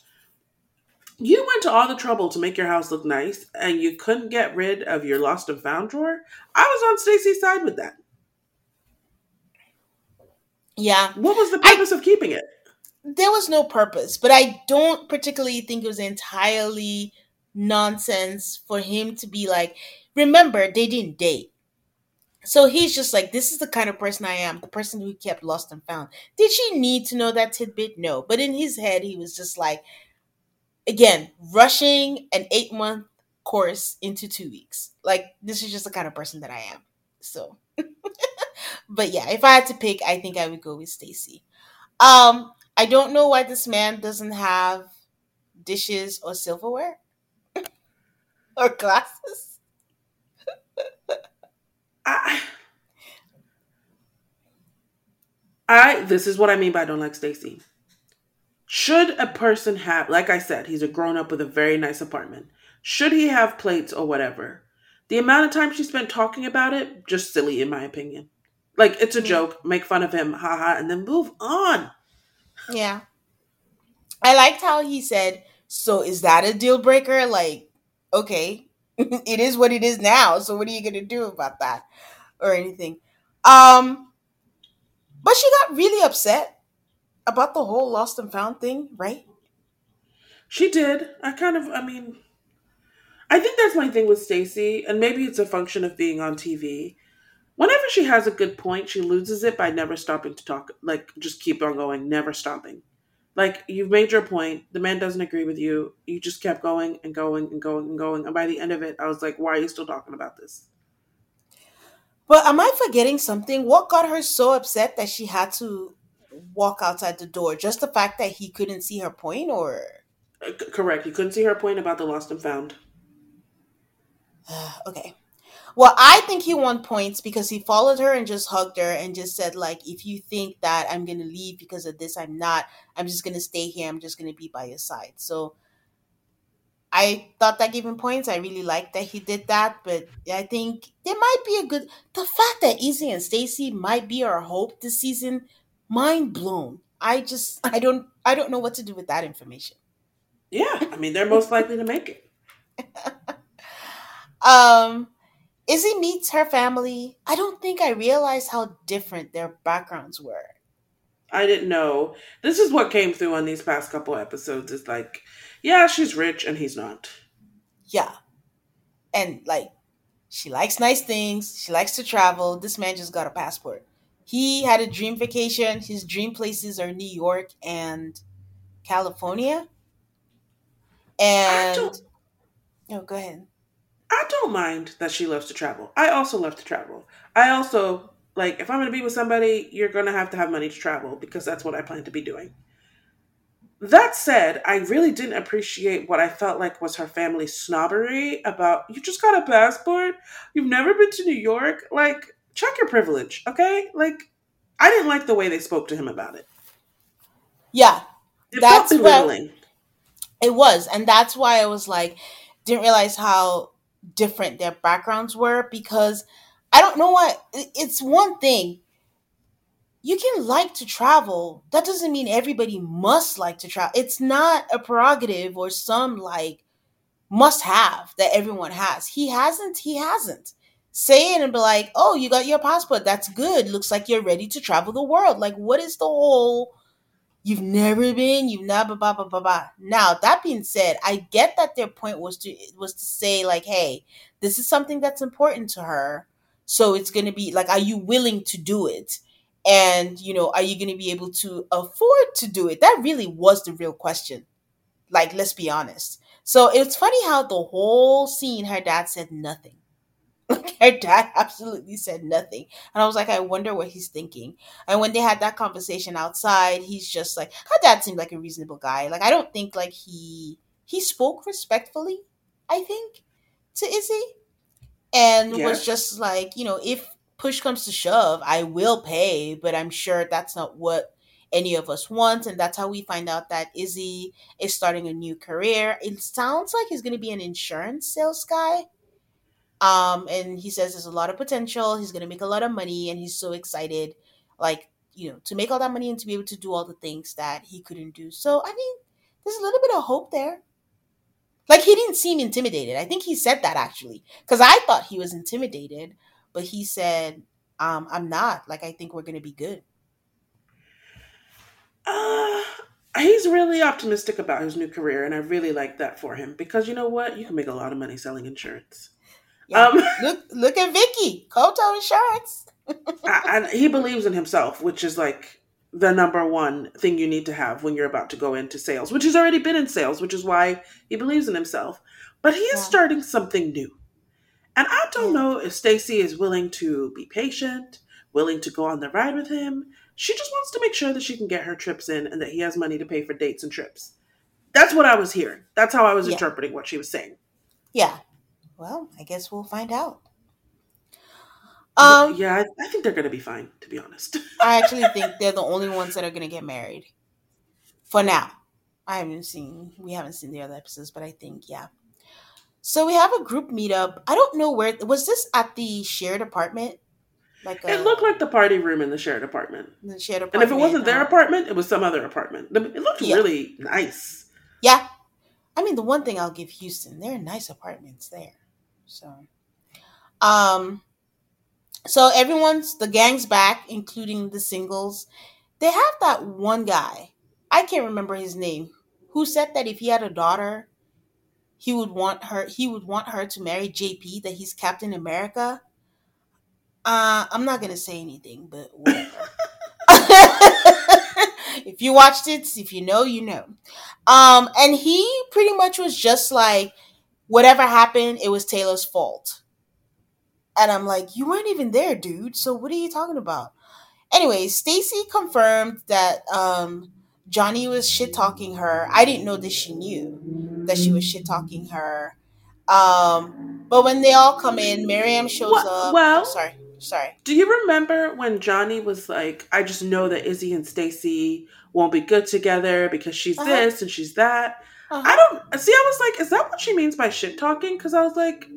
You went to all the trouble to make your house look nice, and you couldn't get rid of your lost and found drawer. I was on Stacy's side with that. yeah. What was the I purpose of keeping it? there was no purpose, but I don't particularly think it was entirely nonsense for him to be like, remember, they didn't date. So he's just like, this is the kind of person I am, the person who kept lost and found. Did she need to know that tidbit? No. But in his head, he was just like, again, rushing an eight month course into two weeks. Like, this is just the kind of person that I am. So, *laughs* but yeah, if I had to pick, I think I would go with Stacy. Um, I don't know why this man doesn't have dishes or silverware or glasses. I, I this is what I mean by I don't like Stacy. Should a person have, like I said, he's a grown up with a very nice apartment. Should he have plates or whatever? The amount of time she spent talking about it, just silly in my opinion. Like it's a Yeah. joke, make fun of him, haha, and then move on. Yeah. I liked how he said, So is that a deal breaker? Like, okay, *laughs* it is what it is now. So what are you gonna do about that? Or anything. Um But she got really upset about the whole lost and found thing, right? She did. I kind of, I mean, I think that's my thing with Stacy, and maybe it's a function of being on TV. Whenever she has a good point, she loses it by never stopping to talk. Like, just keep on going, never stopping. Like, you've made your point. The man doesn't agree with you. You just kept going and going and going and going. And by the end of it, I was like, why are you still talking about this? But am I forgetting something? What got her so upset that she had to walk outside the door? Just the fact that he couldn't see her point, or Uh, c- correct. You couldn't see her point about the lost and found. *sighs* okay. Well, I think he won points because he followed her and just hugged her and just said, like, if you think that I'm gonna leave because of this, I'm not. I'm just gonna stay here. I'm just gonna be by your side. So I thought that gave him points. I really liked that he did that, but I think there might be a good the fact that Izzy and Stacy might be our hope this season, mind blown. I just I don't I don't know what to do with that information. Yeah, I mean, they're most likely to make it. *laughs* Um Izzy meets her family. I don't think I realized how different their backgrounds were. I didn't know. This is what came through on these past couple episodes. Is like, yeah, she's rich and he's not. Yeah. And like she likes nice things. She likes to travel. This man just got a passport. He had a dream vacation. His dream places are New York and California. And don't. oh, go ahead. I don't mind that she loves to travel. I also love to travel. I also like if I'm going to be with somebody, you're going to have to have money to travel because that's what I plan to be doing. That said, I really didn't appreciate what I felt like was her family snobbery about you just got a passport, you've never been to New York, like check your privilege, okay? Like I didn't like the way they spoke to him about it. Yeah, It felt that's what it was, and that's why I was like, didn't realize how different their backgrounds were because I don't know what it's one thing you can like to travel. That doesn't mean everybody must like to travel. It's not a prerogative or some like must have that everyone has. He hasn't, he hasn't. Say it and be like, oh, you got your passport. That's good. Looks like you're ready to travel the world. Like, what is the whole you've never been, you've never blah blah blah blah. Now, that being said, I get that their point was to was to say, like, hey, this is something that's important to her. So it's gonna be like, are you willing to do it? And you know, are you gonna be able to afford to do it? That really was the real question like, let's be honest. So it's funny how the whole scene, her dad said nothing. *laughs* Like her dad absolutely said nothing. And I was like, I wonder what he's thinking. And when they had that conversation outside, he's just like her dad seemed like a reasonable guy. Like I don't think like he he spoke respectfully, I think, to Izzy. And was just like, you know, if push comes to shove, I will pay, but I'm sure that's not what any of us want. And that's how we find out that Izzy is starting a new career. It sounds like he's going to be an insurance sales guy. Um, and he says there's a lot of potential. He's going to make a lot of money, and he's so excited, like you know, to make all that money and to be able to do all the things that he couldn't do. So I mean, there's a little bit of hope there. Like he didn't seem intimidated. I think he said that actually, because I thought he was intimidated, but he said, um, "I'm not. Like I think we're going to be good." Uh, he's really optimistic about his new career, and I really like that for him because you know what? You can make a lot of money selling insurance. Yeah. Um, *laughs* look, look at Vicky Koto Insurance. and he believes in himself, which is like the number one thing you need to have when you're about to go into sales, which he's already been in sales, which is why he believes in himself. But he is Yeah. starting something new. And I don't Yeah. know if Stacy is willing to be patient, willing to go on the ride with him. She just wants to make sure that she can get her trips in and that he has money to pay for dates and trips. That's what I was hearing. That's how I was Yeah. interpreting what she was saying. Yeah. Well, I guess we'll find out. Um, yeah, I, I think they're going to be fine, to be honest. *laughs* I actually think they're the only ones that are going to get married for now. I haven't seen, we haven't seen the other episodes, but I think, yeah. So we have a group meetup. I don't know where, was this at the shared apartment? Like a, it looked like the party room in the shared apartment. the shared apartment, And if it wasn't their uh, apartment, it was some other apartment. It looked Yeah. really nice. Yeah. I mean, the one thing I'll give Houston, there are nice apartments there. So, um, So everyone's the gang's back, including the singles. They have that one guy. I can't remember his name. Who said that if he had a daughter, he would want her he would want her to marry JP that he's Captain America. Uh I'm not to say anything, but whatever. *laughs* if you watched it, if you know, you know. Um and he pretty much was just like whatever happened, it was Taylor's fault. And I'm like, you weren't even there, dude. So what are you talking about? Anyway, Stacy confirmed that um, Johnie was shit talking her. I didn't know that she knew that she was shit talking her. Um, but when they all come in, Miriam shows Well, up. well- sorry, sorry. Do you remember when Johnie was like, I just know that Izzy and Stacy won't be good together because she's Uh-huh. this and she's that? Uh-huh. I don't see. I was like, is that what she means by shit talking? Because I was like,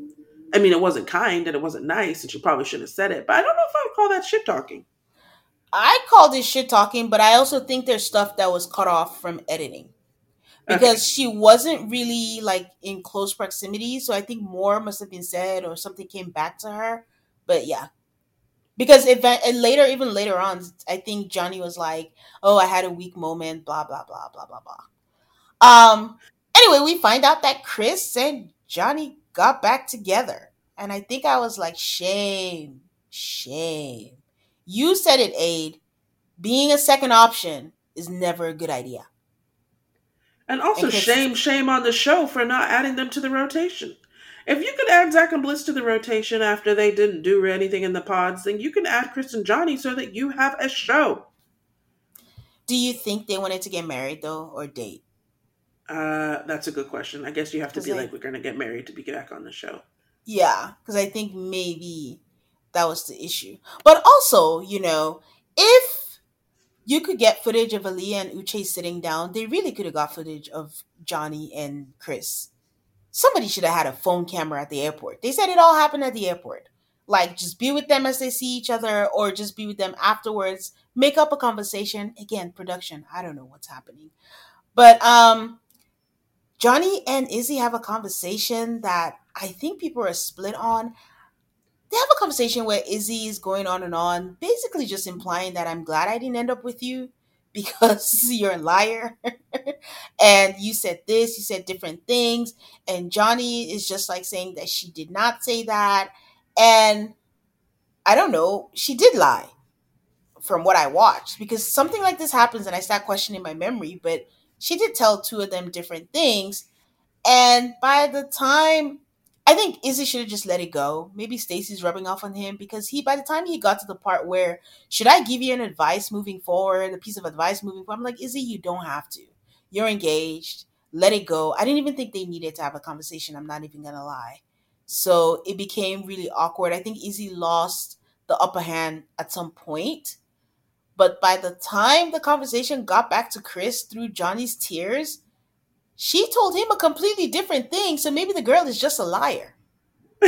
I mean, it wasn't kind and it wasn't nice, and she probably shouldn't have said it. But I don't know if I would call that shit talking. I called it shit talking, but I also think there's stuff that was cut off from editing because Okay. she wasn't really like in close proximity. So I think more must have been said or something came back to her. But yeah, because and later, even later on, I think Johnie was like, "Oh, I had a weak moment," blah blah blah blah blah blah. Um. Anyway, we find out that Chris and Johnie got back together, and I think I was like, "Shame, shame." You said it, Ade. Being a second option is never a good idea. And also, And shame, shame on the show for not adding them to the rotation. If you could add Zach and Bliss to the rotation after they didn't do anything in the pods, then you can add Chris and Johnie so that you have a show. Do you think they wanted to get married though, or date? Uh, that's a good question. I guess you have to be like, we're gonna get married to be back on the show. Yeah, because I think maybe that was the issue. But also, you know, if you could get footage of Aaliyah and Uche sitting down, they really could have got footage of Johnie and Chris. Somebody should have had a phone camera at the airport. They said it all happened at the airport. Like, just be with them as they see each other, or just be with them afterwards. Make up a conversation. Again, production. I don't know what's happening, but um, Johnie and Izzy have a conversation that I think people are split on. They have a conversation where Izzy is going on and on, basically just implying that I'm glad I didn't end up with you *laughs* because you're a liar. *laughs* and you said this, you said different things. And Johnie is just like saying that she did not say that. And I don't know, she did lie from what I watched because something like this happens and I start questioning my memory, but she did tell two of them different things. And by the time I think Izzy should have just let it go. Maybe Stacy's rubbing off on him because he by the time he got to the part where should I give you an advice moving forward, a piece of advice moving forward, I'm like, Izzy, you don't have to. You're engaged. Let it go. I didn't even think they needed to have a conversation. I'm not even gonna lie. So it became really awkward. I think Izzy lost the upper hand at some point. But by the time the conversation got back to Chris through Johnie's tears, she told him a completely different thing. So maybe the girl is just a liar. *laughs*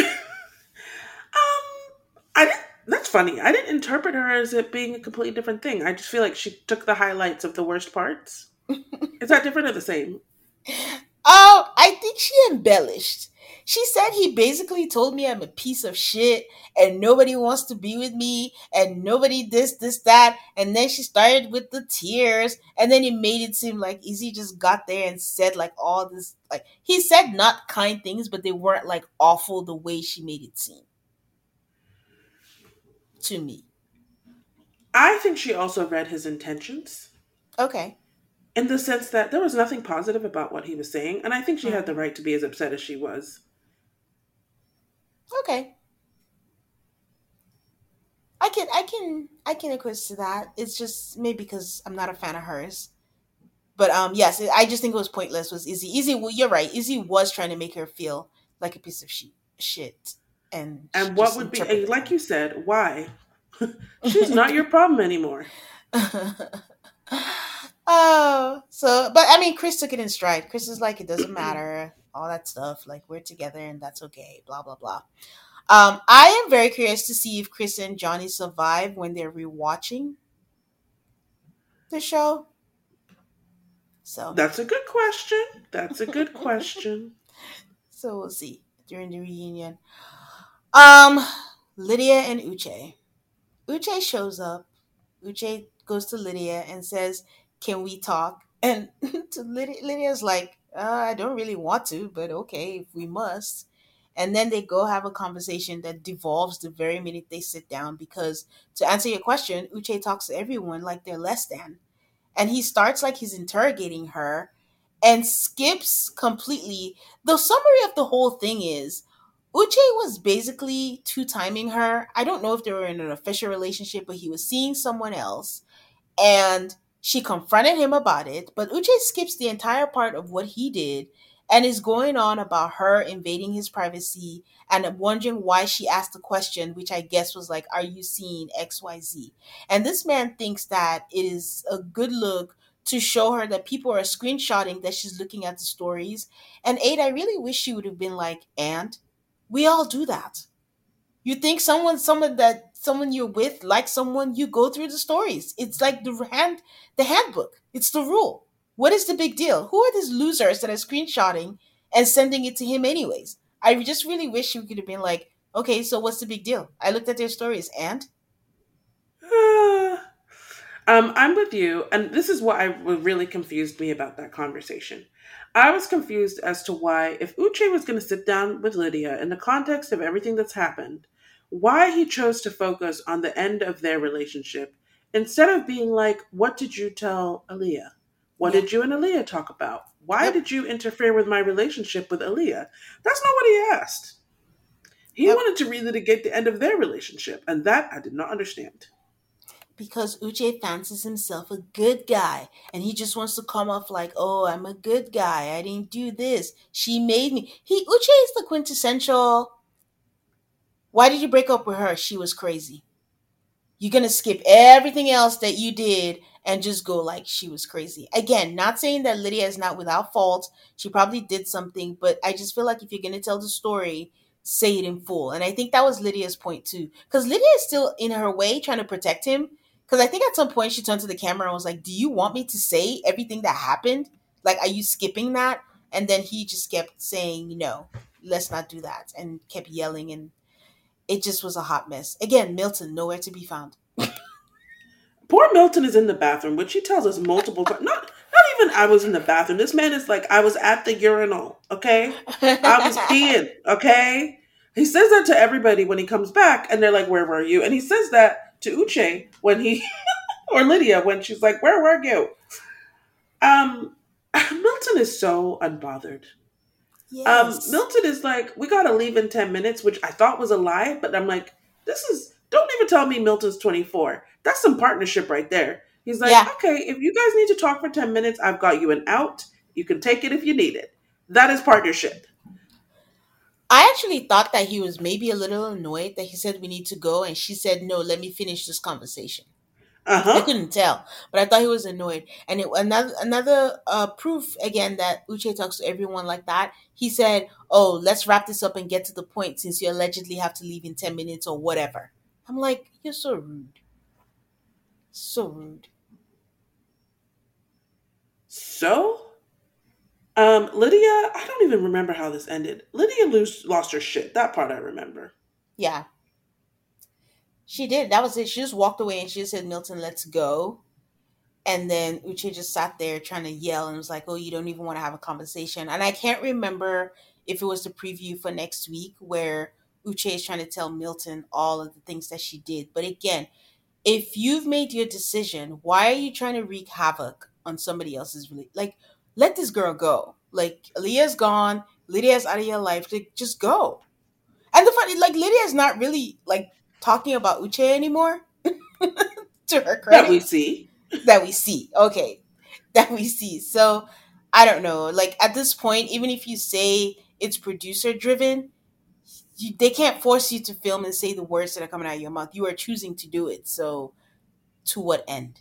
Um, I didn't. That's funny. I didn't interpret her as it being a completely different thing. I just feel like she took the highlights of the worst parts. *laughs* Is that different or the same? Oh, I think she embellished. She said he basically told me I'm a piece of shit and nobody wants to be with me and nobody this, this, that. And then she started with the tears and then it made it seem like Izzy just got there and said like all this like he said not kind things, but they weren't like awful the way she made it seem. To me. I think she also read his intentions Okay. in the sense that there was nothing positive about what he was saying, and I think she had the mm-hmm. right to be as upset as she was. Okay. I can I can I can acquiesce to that. It's just maybe because I'm not a fan of hers. But um yes, it, I just think it was pointless was Izzy. Izzy well, you're right. Izzy was trying to make her feel like a piece of shit shit. And And what would be, interpreted like you said, why? *laughs* She's not your *laughs* problem anymore. *laughs* oh, so but I mean, Chris took it in stride. Chris is like, it doesn't *clears throat* matter, all that stuff. Like we're together and that's okay. Blah blah blah. Um, I am very curious to see if Chris and Johnie survive when they're rewatching the show. So, That's a good question. That's a good question. *laughs* so we'll see during the reunion. Um, Lydia and Uche. Uche shows up. Uche goes to Lydia and says, Can we talk? And *laughs* to Lydia, Lydia's like, uh, I don't really want to, but okay, if we must. And then they go have a conversation that devolves the very minute they sit down because, to answer your question, Uche talks to everyone like they're less than. And he starts like he's interrogating her and skips completely. The summary of the whole thing is Uche was basically two timing her. I don't know if they were in an official relationship, but he was seeing someone else and she confronted him about it. But Uche skips the entire part of what he did and is going on about her invading his privacy and wondering why she asked the question, which I guess was like, Are you seeing XYZ? And this man thinks that it is a good look to show her that people are screenshotting that she's looking at the stories. And Ade, I really wish she would have been like, and we all do that. You think someone, someone that someone you're with, like someone, you go through the stories. It's like the hand, the handbook. It's the rule. What is the big deal? Who are these losers that are screenshotting and sending it to him anyways? I just really wish you could have been like, okay, so what's the big deal? I looked at their stories and *sighs* Um, I'm with you, and this is what I really confused me about that conversation. I was confused as to why, if Uche was going to sit down with Lydia in the context of everything that's happened, why he chose to focus on the end of their relationship instead of being like, "What did you tell Aaliyah? What yeah, did you and Aaliyah talk about? Why yep, did you interfere with my relationship with Aaliyah?" That's not what he asked. He yep. wanted to relitigate the end of their relationship, and that I did not understand. because Uche fancies himself a good guy and he just wants to come off like, oh, I'm a good guy. I didn't do this. She made me. He Uche is the quintessential. Why did you break up with her? She was crazy. You're gonna skip everything else that you did and just go like she was crazy. Again, not saying that Lydia is not without fault. She probably did something, but I just feel like if you're gonna tell the story, say it in full. And I think that was Lydia's point too. Because Lydia is still in her way trying to protect him. Because I think at some point she turned to the camera and was like, Do you want me to say everything that happened? Like, are you skipping that? And then he just kept saying, No, let's not do that. And kept yelling and it just was a hot mess. Again, Milton, nowhere to be found. *laughs* Poor Milton is in the bathroom, which he tells us multiple times. Not, not even I was in the bathroom. This man is like, I was at the urinal, okay? I was *laughs* peeing, okay? He says that to everybody when he comes back, and they're like, Where were you? And he says that to Uche when he, *laughs* or Lydia when she's like, Where were you? Um, Milton is so unbothered. Um. Milton is like, we gotta leave in 10 minutes, which I thought was a lie, but I'm like, this is, don't even tell me Milton's 24. That's some partnership right there. He's like, Yeah. okay, if you guys need to talk for 10 minutes, I've got you an out. You can take it if you need it. That is partnership. I actually thought that he was maybe a little annoyed that he said we need to go and she said no, let me finish this conversation. Uh I couldn't tell, but I thought he was annoyed. And it, another another uh, proof again that Uche talks to everyone like that. He said, "Oh, let's wrap this up and get to the point, since you allegedly have to leave in ten minutes or whatever." I'm like, "You're so rude, so rude." So, um, Lydia, I don't even remember how this ended. Lydia lose, lost her shit. That part I remember. Yeah, she did. That was it. She just walked away and she just said, "Milton, let's go." And then Uche just sat there trying to yell and was like, "Oh, you don't even want to have a conversation." And I can't remember if it was the preview for next week where Uche is trying to tell Milton all of the things that she did. But again, if you've made your decision, why are you trying to wreak havoc on somebody else's really like let this girl go. Like Aaliyah's gone, Lydia's out of your life. Like just go. And the funny like Lydia's not really like talking about Uche anymore, *laughs* to her credit, That we see. that we see. Okay. That we see. So I don't know. Like at this point, even if you say it's producer driven, you, they can't force you to film and say the words that are coming out of your mouth. You are choosing to do it. So to what end?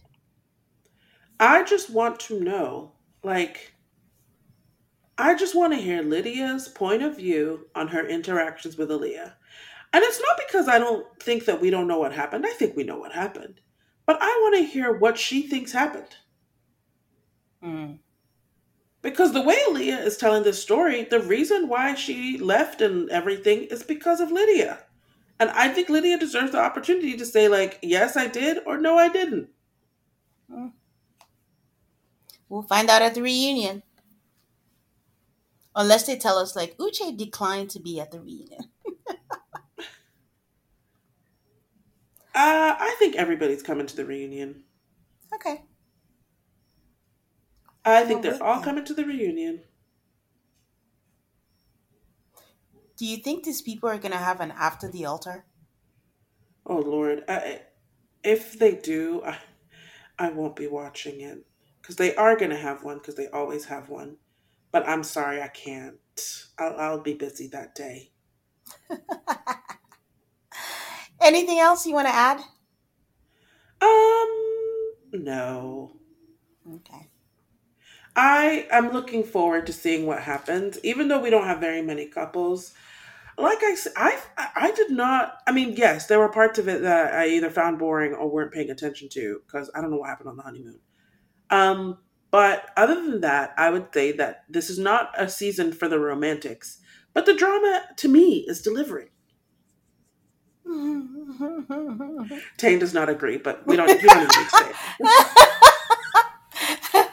I just want to know, like, I just want to hear Lydia's point of view on her interactions with Aaliyah. And it's not because I don't think that we don't know what happened. I think we know what happened. But I want to hear what she thinks happened. Mm. Because the way Leah is telling this story, the reason why she left and everything is because of Lydia. And I think Lydia deserves the opportunity to say, like, yes, I did, or no, I didn't. We'll find out at the reunion. Unless they tell us, like, Uche declined to be at the reunion. Uh, I think everybody's coming to the reunion. Okay. I think they're all coming to the reunion. Do you think these people are going to have an after the altar? Oh Lord, I, if they do, I, I won't be watching it because they are gonna have one because they always have one. But I'm sorry, I can't. I'll, I'll be busy that day. *laughs* Anything else you want to add? Um, no. Okay. I am looking forward to seeing what happens, even though we don't have very many couples. Like I said, I I did not. I mean, yes, there were parts of it that I either found boring or weren't paying attention to because I don't know what happened on the honeymoon. Um, but other than that, I would say that this is not a season for the romantics, but the drama to me is delivering. Tayne does not agree, but we don't. You don't need to say it. *laughs*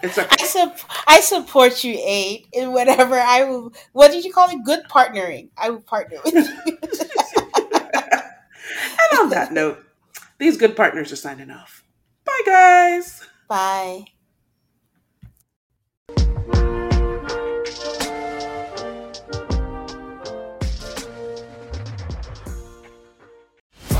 It's okay. I, sup- I support you, Ade, in whatever I will. What did you call it? Good partnering. I will partner with you. *laughs* and on that note, these good partners are signing off. Bye, guys. Bye.